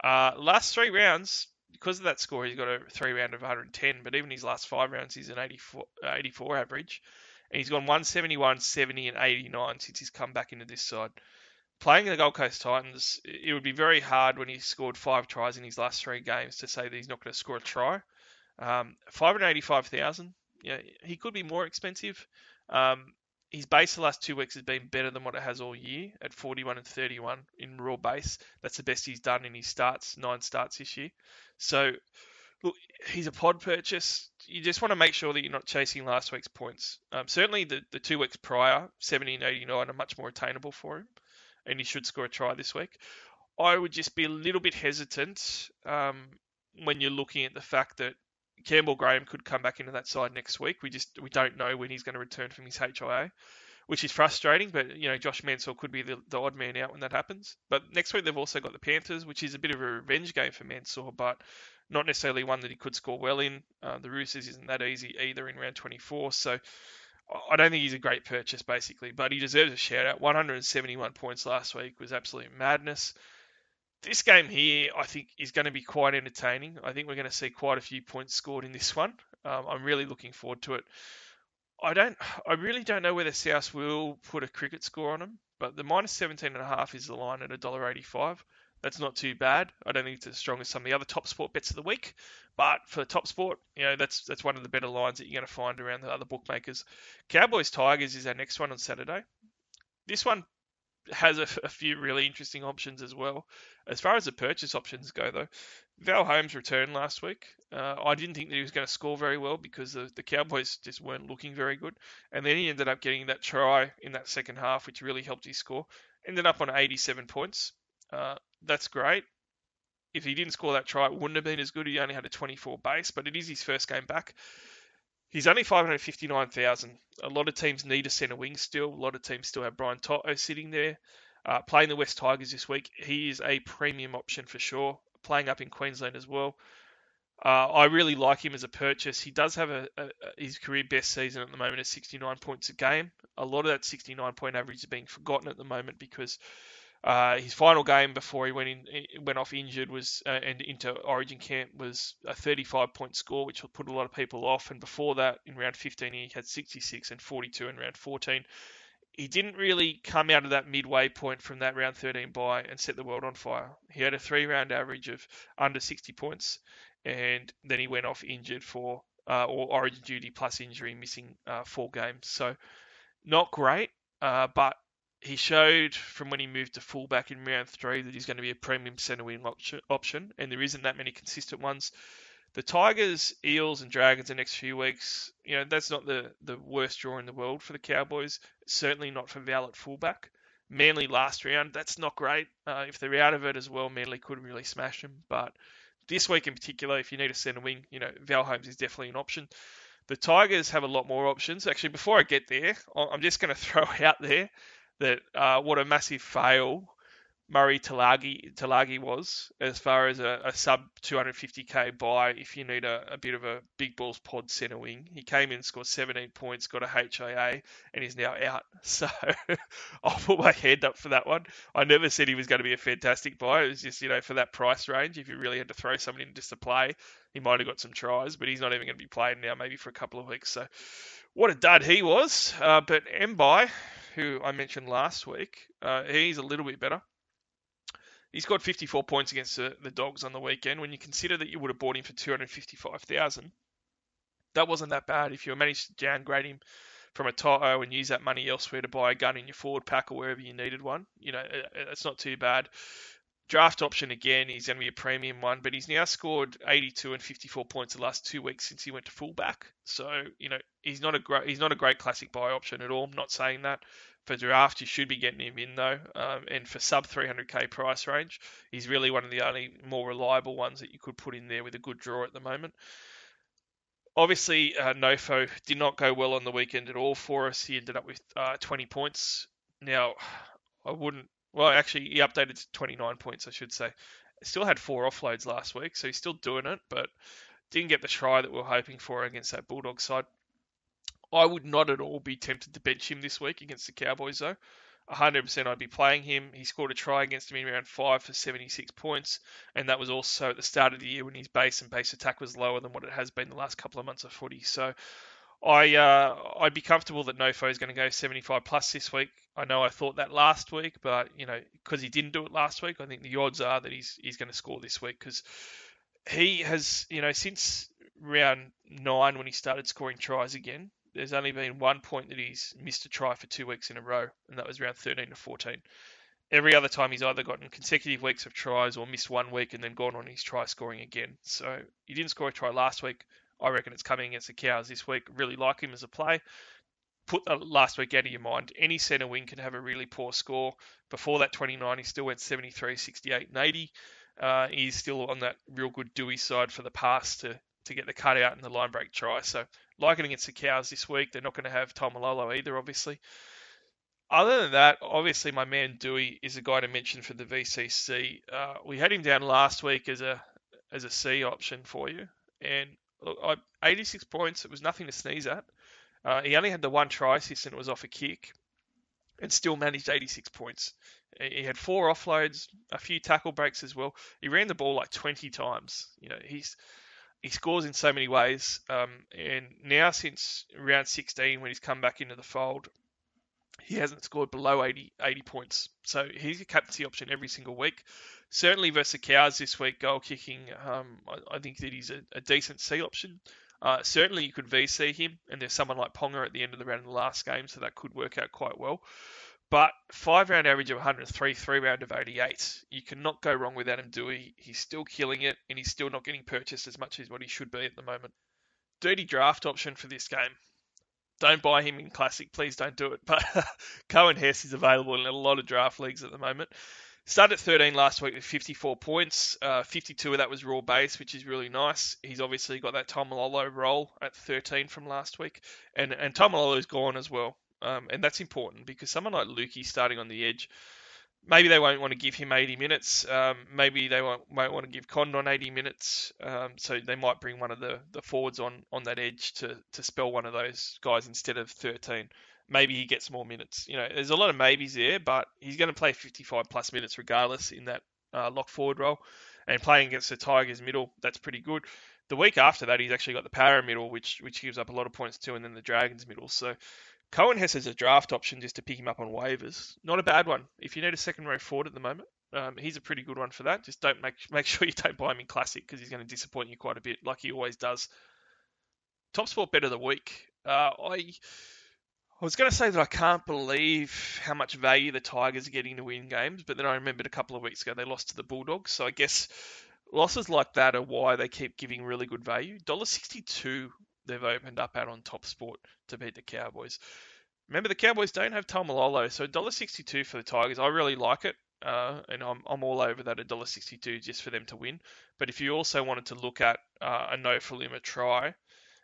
Uh, last three rounds, because of that score, he's got a three round of 110. But even his last five rounds, he's an 84, uh, 84 average, and he's gone 171, 70, and 89 since he's come back into this side. Playing the Gold Coast Titans, it would be very hard when he scored five tries in his last three games to say that he's not going to score a try. Um, 585,000. Yeah, he could be more expensive. Um, his base the last two weeks has been better than what it has all year at 41 and 31 in raw base. That's the best he's done in his starts, nine starts this year. So, look, he's a pod purchase. You just want to make sure that you're not chasing last week's points. Um, certainly, the, the two weeks prior, 70 and 89, are much more attainable for him, and he should score a try this week. I would just be a little bit hesitant um, when you're looking at the fact that Campbell Graham could come back into that side next week. We just we don't know when he's going to return from his HIA, which is frustrating. But you know, Josh Mansour could be the, the odd man out when that happens. But next week they've also got the Panthers, which is a bit of a revenge game for Mansour, but not necessarily one that he could score well in. Uh, the Roosters isn't that easy either in round 24, so. I don't think he's a great purchase, basically, but he deserves a shout out. 171 points last week was absolute madness this game here, I think, is going to be quite entertaining. I think we're going to see quite a few points scored in this one. Um, I'm really looking forward to it. I don't, I really don't know whether South will put a cricket score on them, but the minus 17 and a half is the line at $1.85. That's not too bad. I don't think it's as strong as some of the other top sport bets of the week, but for top sport, you know, that's that's one of the better lines that you're going to find around the other bookmakers. Cowboys Tigers is our next one on Saturday. This one has a, a, few really interesting options as well. As far as the purchase options go, though, Val Holmes returned last week. Uh, I didn't think that he was going to score very well because the, the, Cowboys just weren't looking very good. And then he ended up getting that try in that second half, which really helped his score. Ended up on 87 points. Uh, that's great. If he didn't score that try, it wouldn't have been as good. He only had a 24 base, but it is his first game back. He's only 559,000. A lot of teams need a centre wing still. A lot of teams still have Brian To'o sitting there. Uh, playing the West Tigers this week, he is a premium option for sure. Playing up in Queensland as well. Uh, I really like him as a purchase. He does have a, a, his career best season at the moment at 69 points a game. A lot of that 69 point average is being forgotten at the moment because uh, his final game before he went in went off injured was uh, and into Origin camp was a 35 point score, which put a lot of people off. And before that, in round 15, he had 66 and 42 in round 14. He didn't really come out of that midway point from that round 13 bye and set the world on fire. He had a three round average of under 60 points and then he went off injured for uh, or Origin duty plus injury, missing uh, four games. So not great, uh, but he showed from when he moved to fullback in round three that he's going to be a premium centre wing option, and there isn't that many consistent ones. The Tigers, Eels, and Dragons the next few weeks, you know, that's not the, the worst draw in the world for the Cowboys. Certainly not for Val at fullback. Manly last round, that's not great. Uh, if they're out of it as well, Manly couldn't really smash them. But this week in particular, if you need a centre wing, you know, Val Holmes is definitely an option. The Tigers have a lot more options. Actually, before I get there, I'm just going to throw out there that uh, what a massive fail Murray Talagi Taulagi was as far as a, a sub 250k buy if you need a, a, bit of a big balls pod centre wing. He came in, scored 17 points, got a HIA, and he's now out. So I'll put my hand up for that one. I never said he was going to be a fantastic buy. It was just, you know, for that price range, if you really had to throw someone in just to play, he might have got some tries, but he's not even going to be playing now, maybe for a couple of weeks. So what a dud he was. Uh, but Mbai, who I mentioned last week, uh, he's a little bit better. He scored 54 points against the, the Dogs on the weekend. When you consider that you would have bought him for 255,000, that wasn't that bad. If you managed to downgrade him from a To'o and use that money elsewhere to buy a gun in your forward pack or wherever you needed one, you know, it's not too bad. Draft option again, he's going to be a premium one, but he's now scored 82 and 54 points the last two weeks since he went to fullback. So you know he's not a great he's not a great classic buy option at all. I'm not saying that, for draft, you should be getting him in though. Um, and for sub 300k price range, he's really one of the only more reliable ones that you could put in there with a good draw at the moment. Obviously, uh, Nofo did not go well on the weekend at all for us. He ended up with uh, 20 points. Now, I wouldn't. Well, actually, he updated to 29 points, I should say. Still had four offloads last week, so he's still doing it, but didn't get the try that we are hoping for against that Bulldog side. I would not at all be tempted to bench him this week against the Cowboys, though. 100% I'd be playing him. He scored a try against him in round 5 for 76 points, and that was also at the start of the year when his base and base attack was lower than what it has been the last couple of months of footy. So I, uh, I'd be comfortable that Nofo is going to go 75 plus this week. I know I thought that last week, but, you know, because he didn't do it last week, I think the odds are that he's, he's going to score this week because he has, you know, since round 9 when he started scoring tries again, there's only been one point that he's missed a try for two weeks in a row, and that was around 13 to 14. Every other time he's either gotten consecutive weeks of tries or missed one week and then gone on his try scoring again. So he didn't score a try last week. I reckon it's coming against the Cows this week. Really like him as a play. Put the last week out of your mind. Any centre wing can have a really poor score. Before that 29, he still went 73, 68, and 80. Uh, he's still on that real good Doueihi side for the pass to, to get the cutout and the line break try. So like it against the Cows this week. They're not going to have Taumalolo either, obviously. Other than that, obviously my man Doueihi is a guy to mention for the VCC. Uh, we had him down last week as a as a C option for you, and look, I, 86 points. It was nothing to sneeze at. Uh, he only had the one try assist and it was off a kick, and still managed 86 points. He had four offloads, a few tackle breaks as well. He ran the ball like 20 times. You know, he's he scores in so many ways. Um, and now, since round 16, when he's come back into the fold, he hasn't scored below 80, 80 points. So he's a captaincy option every single week. Certainly versus the Cows this week, goal kicking, um, I, I, think that he's a, a decent C option. Uh, certainly you could VC him, and there's someone like Ponga at the end of the round in the last game, so that could work out quite well. But five round average of 103, three round of 88. You cannot go wrong with Adam Doueihi. He's still killing it, and he's still not getting purchased as much as what he should be at the moment. Dirty draft option for this game. Don't buy him in Classic, please don't do it. But Coen Hess is available in a lot of draft leagues at the moment. Started at 13 last week with 54 points. Uh, 52 of that was raw base, which is really nice. He's obviously got that Taumalolo role at 13 from last week, and and Taumalolo's gone as well, um, and that's important because someone like Luki starting on the edge, maybe they won't want to give him 80 minutes. Um, maybe they won't, won't want to give Condon 80 minutes. Um, so they might bring one of the, the forwards on, on that edge to, to spell one of those guys instead of 13 maybe he gets more minutes. You know, there's a lot of maybes there, but he's going to play 55 plus minutes regardless in that uh, lock forward role. And playing against the Tigers middle, that's pretty good. The week after that, he's actually got the Parra middle, which which gives up a lot of points too, and then the Dragons middle. So Coen Hess is a draft option just to pick him up on waivers. Not a bad one. If you need a second row forward at the moment, um, he's a pretty good one for that. Just don't make make sure you don't buy him in classic because he's going to disappoint you quite a bit, like he always does. Top sport bet of the week. Uh, I I was going to say that I can't believe how much value the Tigers are getting to win games, but then I remembered a couple of weeks ago they lost to the Bulldogs. So I guess losses like that are why they keep giving really good value. $1.62 they've opened up out on Top Sport to beat the Cowboys. Remember, the Cowboys don't have Taumalolo, so $1.62 for the Tigers. I really like it, uh, and I'm, I'm all over that $1.62 just for them to win. But if you also wanted to look at uh, a Nofoaluma try,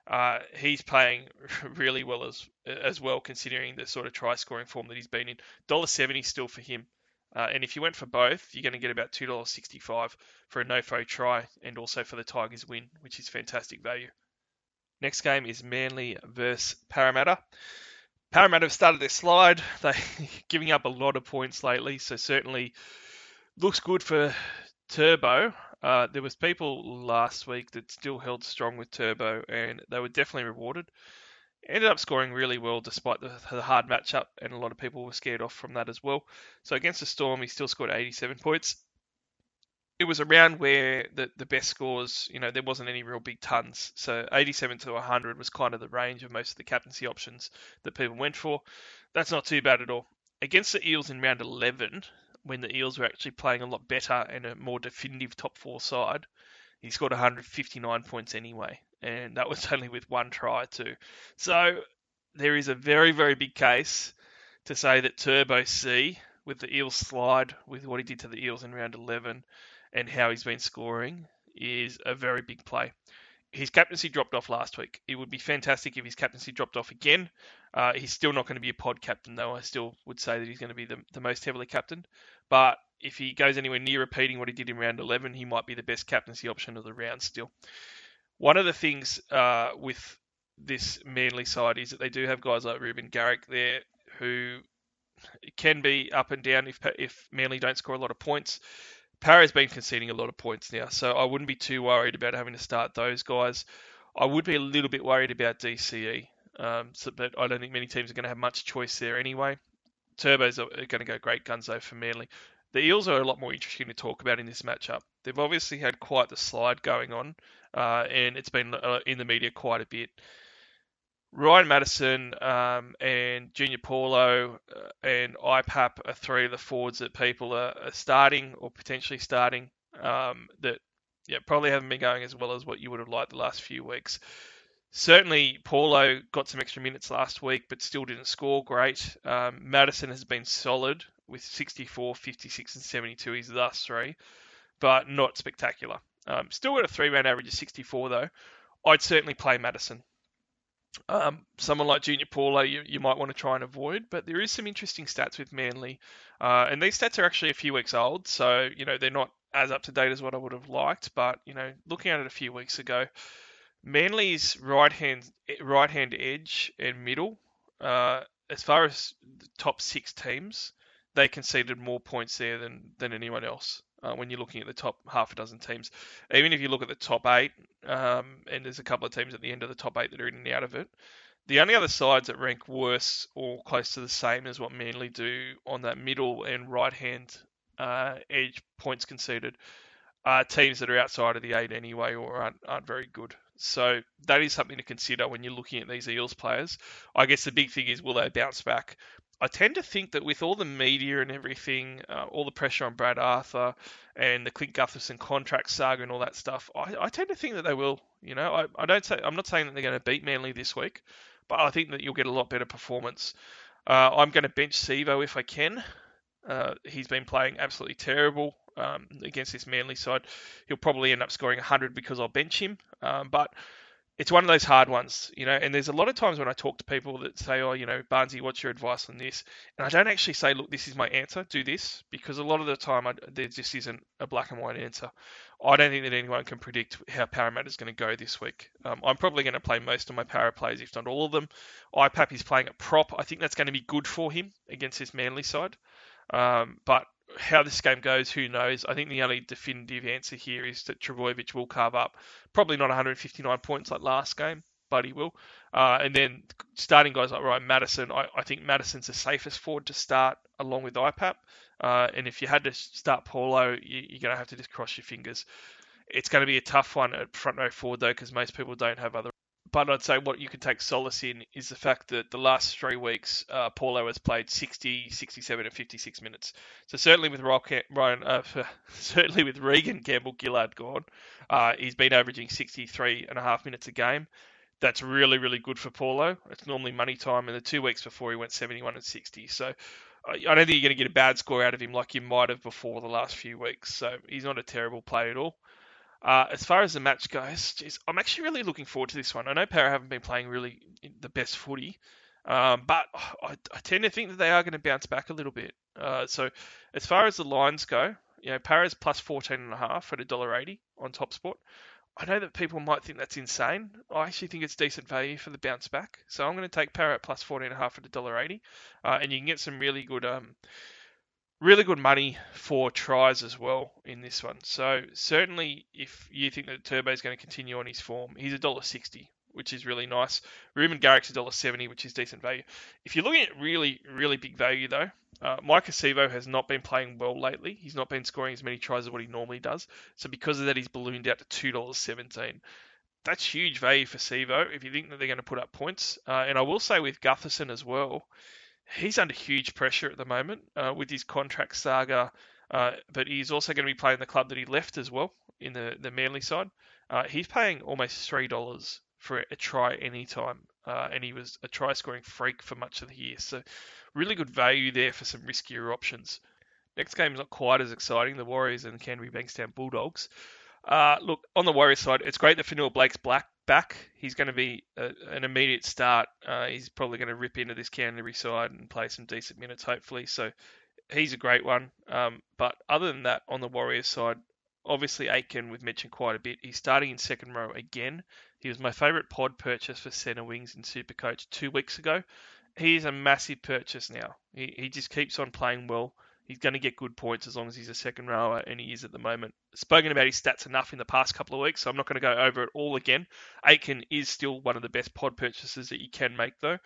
uh, he's playing really well as as well, considering the sort of try scoring form that he's been in. Dollar seventy still for him, uh, and if you went for both, you're going to get about two dollars sixty five for a Nofo try, and also for the Tigers win, which is fantastic value. Next game is Manly versus Parramatta. Parramatta have started their slide. They're giving up a lot of points lately, so certainly looks good for Turbo. Uh, there was people last week that still held strong with Turbo, and they were definitely rewarded. Ended up scoring really well despite the, the hard matchup, and a lot of people were scared off from that as well. So against the Storm, he still scored 87 points. It was around where the, the best scores, you know, there wasn't any real big tons. So 87 to 100 was kind of the range of most of the captaincy options that people went for. That's not too bad at all. Against the Eels in round 11, when the Eels were actually playing a lot better and a more definitive top four side, he scored 159 points anyway, and that was only with one try too. So there is a very very big case to say that Turbo C with the Eels slide, with what he did to the Eels in round 11, and how he's been scoring, is a very big play his captaincy dropped off last week. It would be fantastic if his captaincy dropped off again. Uh, he's still not going to be a pod captain, though. I still would say that he's going to be the, the most heavily captained. But if he goes anywhere near repeating what he did in round 11, he might be the best captaincy option of the round still. One of the things uh, with this Manly side is that they do have guys like Reuben Garrick there who can be up and down if if Manly don't score a lot of points. Parra's been conceding a lot of points now, so I wouldn't be too worried about having to start those guys. I would be a little bit worried about DCE, um, so, but I don't think many teams are going to have much choice there anyway. Turbos are going to go great guns though for Manly. The Eels are a lot more interesting to talk about in this matchup. They've obviously had quite the slide going on, uh, and it's been uh, in the media quite a bit. Ryan Matterson um, and Junior Paulo uh, and IPAP are three of the forwards that people are, are starting or potentially starting um, that yeah, probably haven't been going as well as what you would have liked the last few weeks. Certainly, Paulo got some extra minutes last week, but still didn't score great. Um, Matterson has been solid with 64, 56, and 72. He's thus three, but not spectacular. Um, still got a three round average of 64, though. I'd certainly play Matterson. Um, someone like Junior Paulo, you, you might want to try and avoid, but there is some interesting stats with Manly, uh, and these stats are actually a few weeks old, so you know they're not as up to date as what I would have liked. But you know, looking at it a few weeks ago, Manly's right hand right hand edge and middle, uh, as far as the top six teams, they conceded more points there than than anyone else uh, when you're looking at the top half a dozen teams. Even if you look at the top eight, um, and there's a couple of teams at the end of the top eight that are in and out of it, the only other sides that rank worse or close to the same as what Manly do on that middle and right hand uh, edge points conceded are teams that are outside of the eight anyway or aren't, aren't very good. So that is something to consider when you're looking at these Eels players. I guess the big thing is will they bounce back? I tend to think that with all the media and everything, uh, all the pressure on Brad Arthur and the Clint Gutherson contract saga and all that stuff, I, I tend to think that they will. You know, I, I don't say I'm not saying that they're going to beat Manly this week, but I think that you'll get a lot better performance. Uh, I'm going to bench Sivo if I can. Uh, he's been playing absolutely terrible um, against this Manly side. He'll probably end up scoring 100 because I'll bench him. Um, but it's one of those hard ones, you know. And there's a lot of times when I talk to people that say, "Oh, you know, Barnsey, what's your advice on this?" And I don't actually say, "Look, this is my answer. Do this," because a lot of the time I, there just isn't a black and white answer. I don't think that anyone can predict how Parramatta is going to go this week. Um, I'm probably going to play most of my power plays, if not all of them. IPAP is playing a prop. I think that's going to be good for him against this Manly side. Um, but how this game goes, who knows? I think the only definitive answer here is that Trbojevic will carve up. Probably not 159 points like last game, but he will. Uh, and then starting guys like Ryan Matterson, I, I, think Matterson's the safest forward to start along with IPAP. Uh, and if you had to start Paulo, you, are going to have to just cross your fingers. It's going to be a tough one at front row forward though, because most people don't have other but I'd say what you can take solace in is the fact that the last three weeks, uh, Paulo has played 60, 67, and 56 minutes. So certainly with Ryan, uh, certainly with Reagan Campbell Gillard gone, uh, he's been averaging 63 and a half minutes a game. That's really, really good for Paulo. It's normally money time, and the two weeks before he went 71 and 60. So I don't think you're going to get a bad score out of him like you might have before the last few weeks. So he's not a terrible play at all. Uh, as far as the match goes, geez, I'm actually really looking forward to this one. I know Parra haven't been playing really the best footy, um, but I, I, tend to think that they are going to bounce back a little bit. Uh, so as far as the lines go, you know, Parra's plus 14 and a half at $1.80 on Top Sport. I know that people might think that's insane. I actually think it's decent value for the bounce back. So I'm going to take Parra at plus 14 and a half at $1.80. Uh, and you can get some really good um, really good money for tries as well in this one. So certainly, if you think that Turbo is going to continue on his form, he's a dollar sixty, which is really nice. Reuben Garrick's a dollar seventy, which is decent value. If you're looking at really, really big value though, uh, Maika Sivo has not been playing well lately. He's not been scoring as many tries as what he normally does. So because of that, he's ballooned out to two dollars seventeen. That's huge value for Sivo if you think that they're going to put up points. Uh, and I will say with Gutherson as well he's under huge pressure at the moment uh, with his contract saga, uh, but he's also going to be playing the club that he left as well in the, the Manly side. Uh, he's paying almost $3 for a try anytime, uh, and he was a try scoring freak for much of the year. So, really good value there for some riskier options. Next game is not quite as exciting the Warriors and Canterbury Bankstown Bulldogs. Uh, look, on the Warriors side, it's great that Fonua Blake's black back. He's going to be a, an immediate start. Uh, he's probably going to rip into this Canterbury side and play some decent minutes, hopefully. So he's a great one. Um, but other than that, on the Warriors side, obviously Aitken we've mentioned quite a bit. He's starting in second row again. He was my favourite pod purchase for centre wings in Supercoach two weeks ago. He's a massive purchase now. He, he just keeps on playing well. He's going to get good points as long as he's a second rower, and he is at the moment. Spoken about his stats enough in the past couple of weeks, so I'm not going to go over it all again. Aitken is still one of the best pod purchases that you can make, though.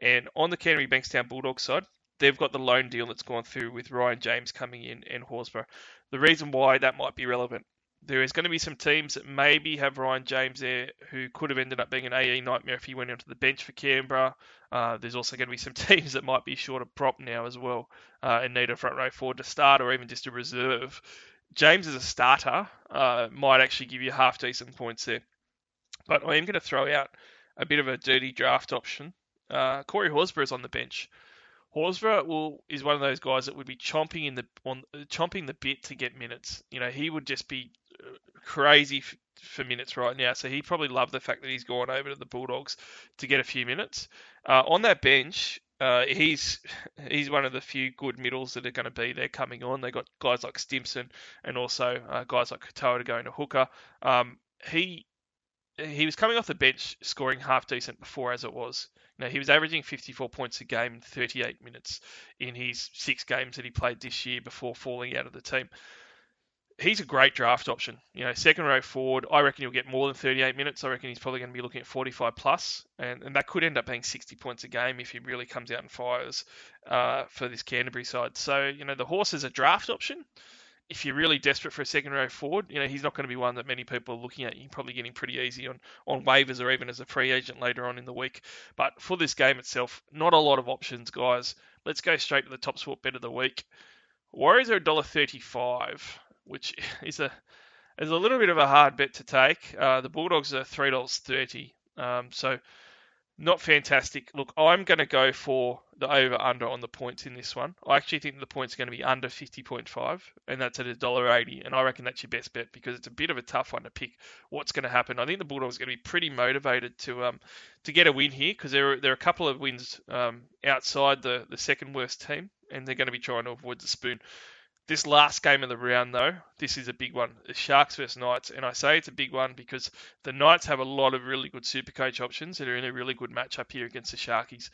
And on the Canterbury Bankstown Bulldogs side, they've got the loan deal that's gone through with Ryan James coming in and Horsburgh. The reason why that might be relevant there is going to be some teams that maybe have Ryan James there who could have ended up being an AE nightmare if he went onto the bench for Canberra. Uh, there's also going to be some teams that might be short of prop now as well uh, and need a front row forward to start or even just a reserve. James as a starter uh, might actually give you half decent points there. But I am going to throw out a bit of a dirty draft option. Uh, Corey Horsburgh is on the bench. Horsburgh will is one of those guys that would be chomping in the on chomping the bit to get minutes. You know, he would just be crazy f- for minutes right now. So he probably loved the fact that he's gone over to the Bulldogs to get a few minutes. Uh, on that bench, uh, he's he's one of the few good middles that are going to be there coming on. They got guys like Stimson and also uh, guys like Katoa to go into hooker. Um, he he was coming off the bench scoring half decent before as it was. Now he was averaging 54 points a game in 38 minutes in his six games that he played this year before falling out of the team he's a great draft option. You know, second row forward, I reckon he'll get more than 38 minutes. I reckon he's probably going to be looking at 45 plus, and, and that could end up being 60 points a game if he really comes out and fires uh, for this Canterbury side. So, you know, the horse is a draft option. If you're really desperate for a second row forward, you know, he's not going to be one that many people are looking at. You can probably get him pretty easy on, on waivers or even as a free agent later on in the week. But for this game itself, not a lot of options, guys. Let's go straight to the top sport bet of the week. Warriors are $1.35 which is a is a little bit of a hard bet to take. Uh, the Bulldogs are three dollars thirty, um, so not fantastic. Look, I'm going to go for the over under on the points in this one. I actually think the points are going to be under 50.5, and that's at $1.80. And I reckon that's your best bet because it's a bit of a tough one to pick what's going to happen. I think the Bulldogs are going to be pretty motivated to um, to get a win here because there are, there are a couple of wins um, outside the, the second worst team, and they're going to be trying to avoid the spoon. This last game of the round, though, this is a big one. The Sharks versus Knights, and I say it's a big one because the Knights have a lot of really good super coach options that are in a really good matchup here against the Sharkies.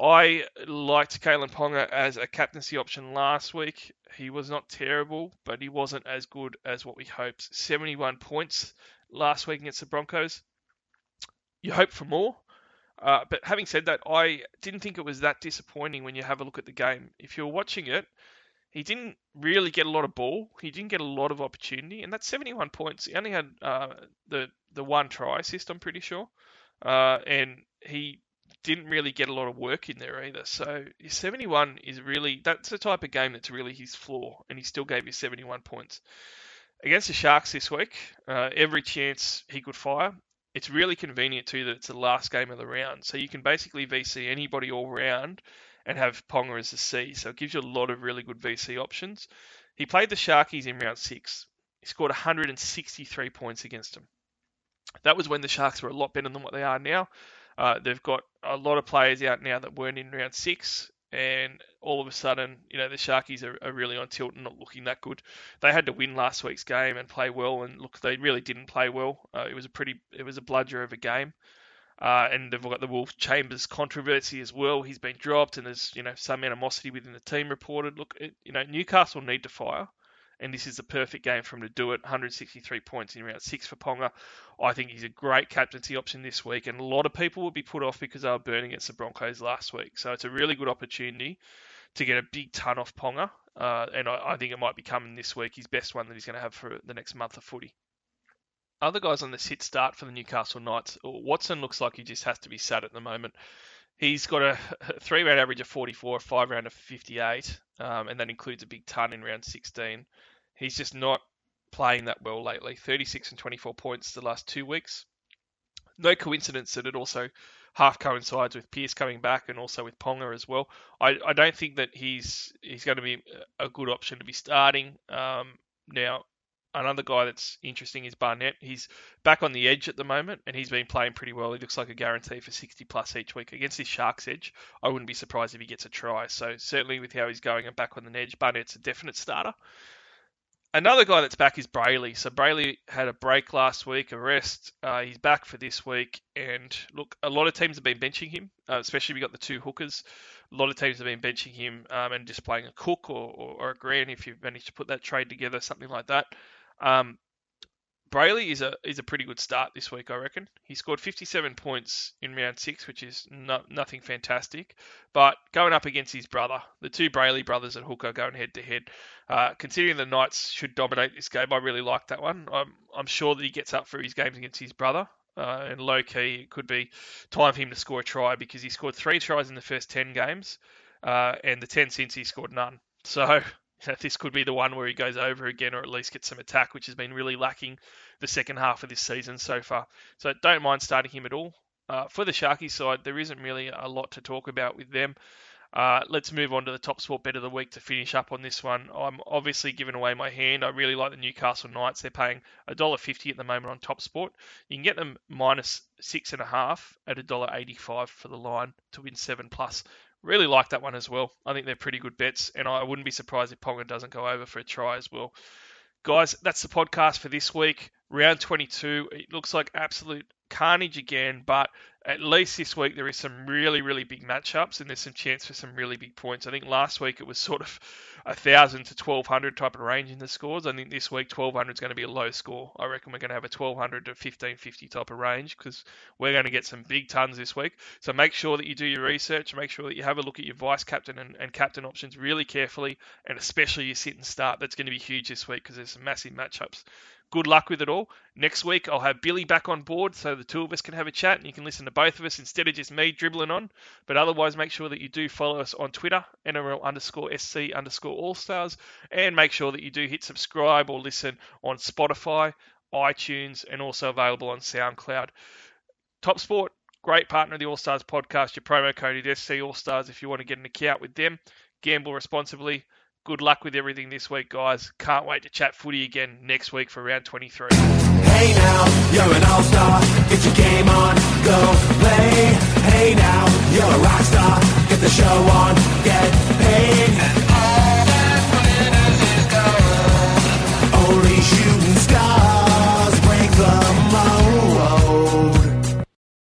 I liked Kalyn Ponga as a captaincy option last week. He was not terrible, but he wasn't as good as what we hoped. 71 points last week against the Broncos. You hope for more. Uh, but having said that, I didn't think it was that disappointing when you have a look at the game. If you're watching it, he didn't really get a lot of ball. He didn't get a lot of opportunity, and that's 71 points. He only had uh, the the one try assist, I'm pretty sure, uh, and he didn't really get a lot of work in there either. So 71 is really that's the type of game that's really his flaw, and he still gave you 71 points against the Sharks this week. Uh, every chance he could fire. It's really convenient too that it's the last game of the round, so you can basically VC anybody all round and have Ponga as a C. So it gives you a lot of really good VC options. He played the Sharkies in round six. He scored 163 points against them. That was when the Sharks were a lot better than what they are now. Uh, they've got a lot of players out now that weren't in round six, and all of a sudden, you know, the Sharkies are, are, really on tilt and not looking that good. They had to win last week's game and play well, and look, they really didn't play well. Uh, it was a pretty, it was a bludger of a game. Uh, and they've got the Will Chambers controversy as well. He's been dropped, and there's you know some animosity within the team reported. Look, it, you know Newcastle need to fire, and this is the perfect game for him to do it. 163 points in round six for Ponga. I think he's a great captaincy option this week, and a lot of people will be put off because they were burning against the Broncos last week. So it's a really good opportunity to get a big ton off Ponga, uh, and I, I think it might be coming this week. His best one that he's going to have for the next month of footy other guys on the sit start for the Newcastle Knights, Watson looks like he just has to be sat at the moment. He's got a three round average of 44, a five round of 58, um, and that includes a big ton in round 16. He's just not playing that well lately. 36 and 24 points the last two weeks. No coincidence that it also half coincides with Pearce coming back and also with Ponga as well. I, I don't think that he's he's going to be a good option to be starting. Um, now, another guy that's interesting is Barnett. He's back on the edge at the moment, and he's been playing pretty well. He looks like a guarantee for 60 plus each week against his Sharks edge. I wouldn't be surprised if he gets a try. So certainly with how he's going and back on the edge, Barnett's a definite starter. Another guy that's back is Brailey. So Brailey had a break last week, a rest. Uh, he's back for this week, and look, a lot of teams have been benching him, uh, especially we got the two hookers. A lot of teams have been benching him um, and just playing a Cook or, or, or a Grant if you've managed to put that trade together, something like that. Um, Brailey is a is a pretty good start this week, I reckon. He scored 57 points in round six, which is not, nothing fantastic, but going up against his brother, the two Brailey brothers at hooker going head to head. Uh, considering the Knights should dominate this game, I really like that one. I'm I'm sure that he gets up for his games against his brother, uh, and low key it could be time for him to score a try because he scored three tries in the first 10 games, uh, and the 10 since he scored none. So this could be the one where he goes over again or at least gets some attack, which has been really lacking the second half of this season so far. So don't mind starting him at all. Uh, for the Sharky side, there isn't really a lot to talk about with them. Uh, let's move on to the top sport bet of the week to finish up on this one. I'm obviously giving away my hand. I really like the Newcastle Knights. They're paying $1.50 at the moment on top sport. You can get them minus six and a half at $1.85 for the line to win seven plus. Really like that one as well. I think they're pretty good bets, and I wouldn't be surprised if Ponga doesn't go over for a try as well. Guys, that's the podcast for this week. Round 22. It looks like absolute carnage again, but at least this week there is some really, really big matchups and there's some chance for some really big points. I think last week it was sort of a thousand to twelve hundred type of range in the scores. I think this week twelve hundred is going to be a low score. I reckon we're going to have a twelve hundred to fifteen fifty type of range because we're going to get some big tons this week. So make sure that you do your research. Make sure that you have a look at your vice captain and, and captain options really carefully, and especially your sit and start. That's going to be huge this week because there's some massive matchups good luck with it all. Next week, I'll have Billy back on board so the two of us can have a chat and you can listen to both of us instead of just me dribbling on. But otherwise, make sure that you do follow us on Twitter, NRL underscore SC underscore All Stars, and make sure that you do hit subscribe or listen on Spotify, iTunes, and also available on SoundCloud. Top Sport, Great partner of the All Stars podcast. Your promo code is SC All Stars if you want to get an account with them. Gamble responsibly. Good luck with everything this week, guys. Can't wait to chat footy again next week for round 23. Hey now, you're an all star. Get your game on, go play. Hey now, you're a rock star. Get the show on, get paid. Only shooting stars break the mold.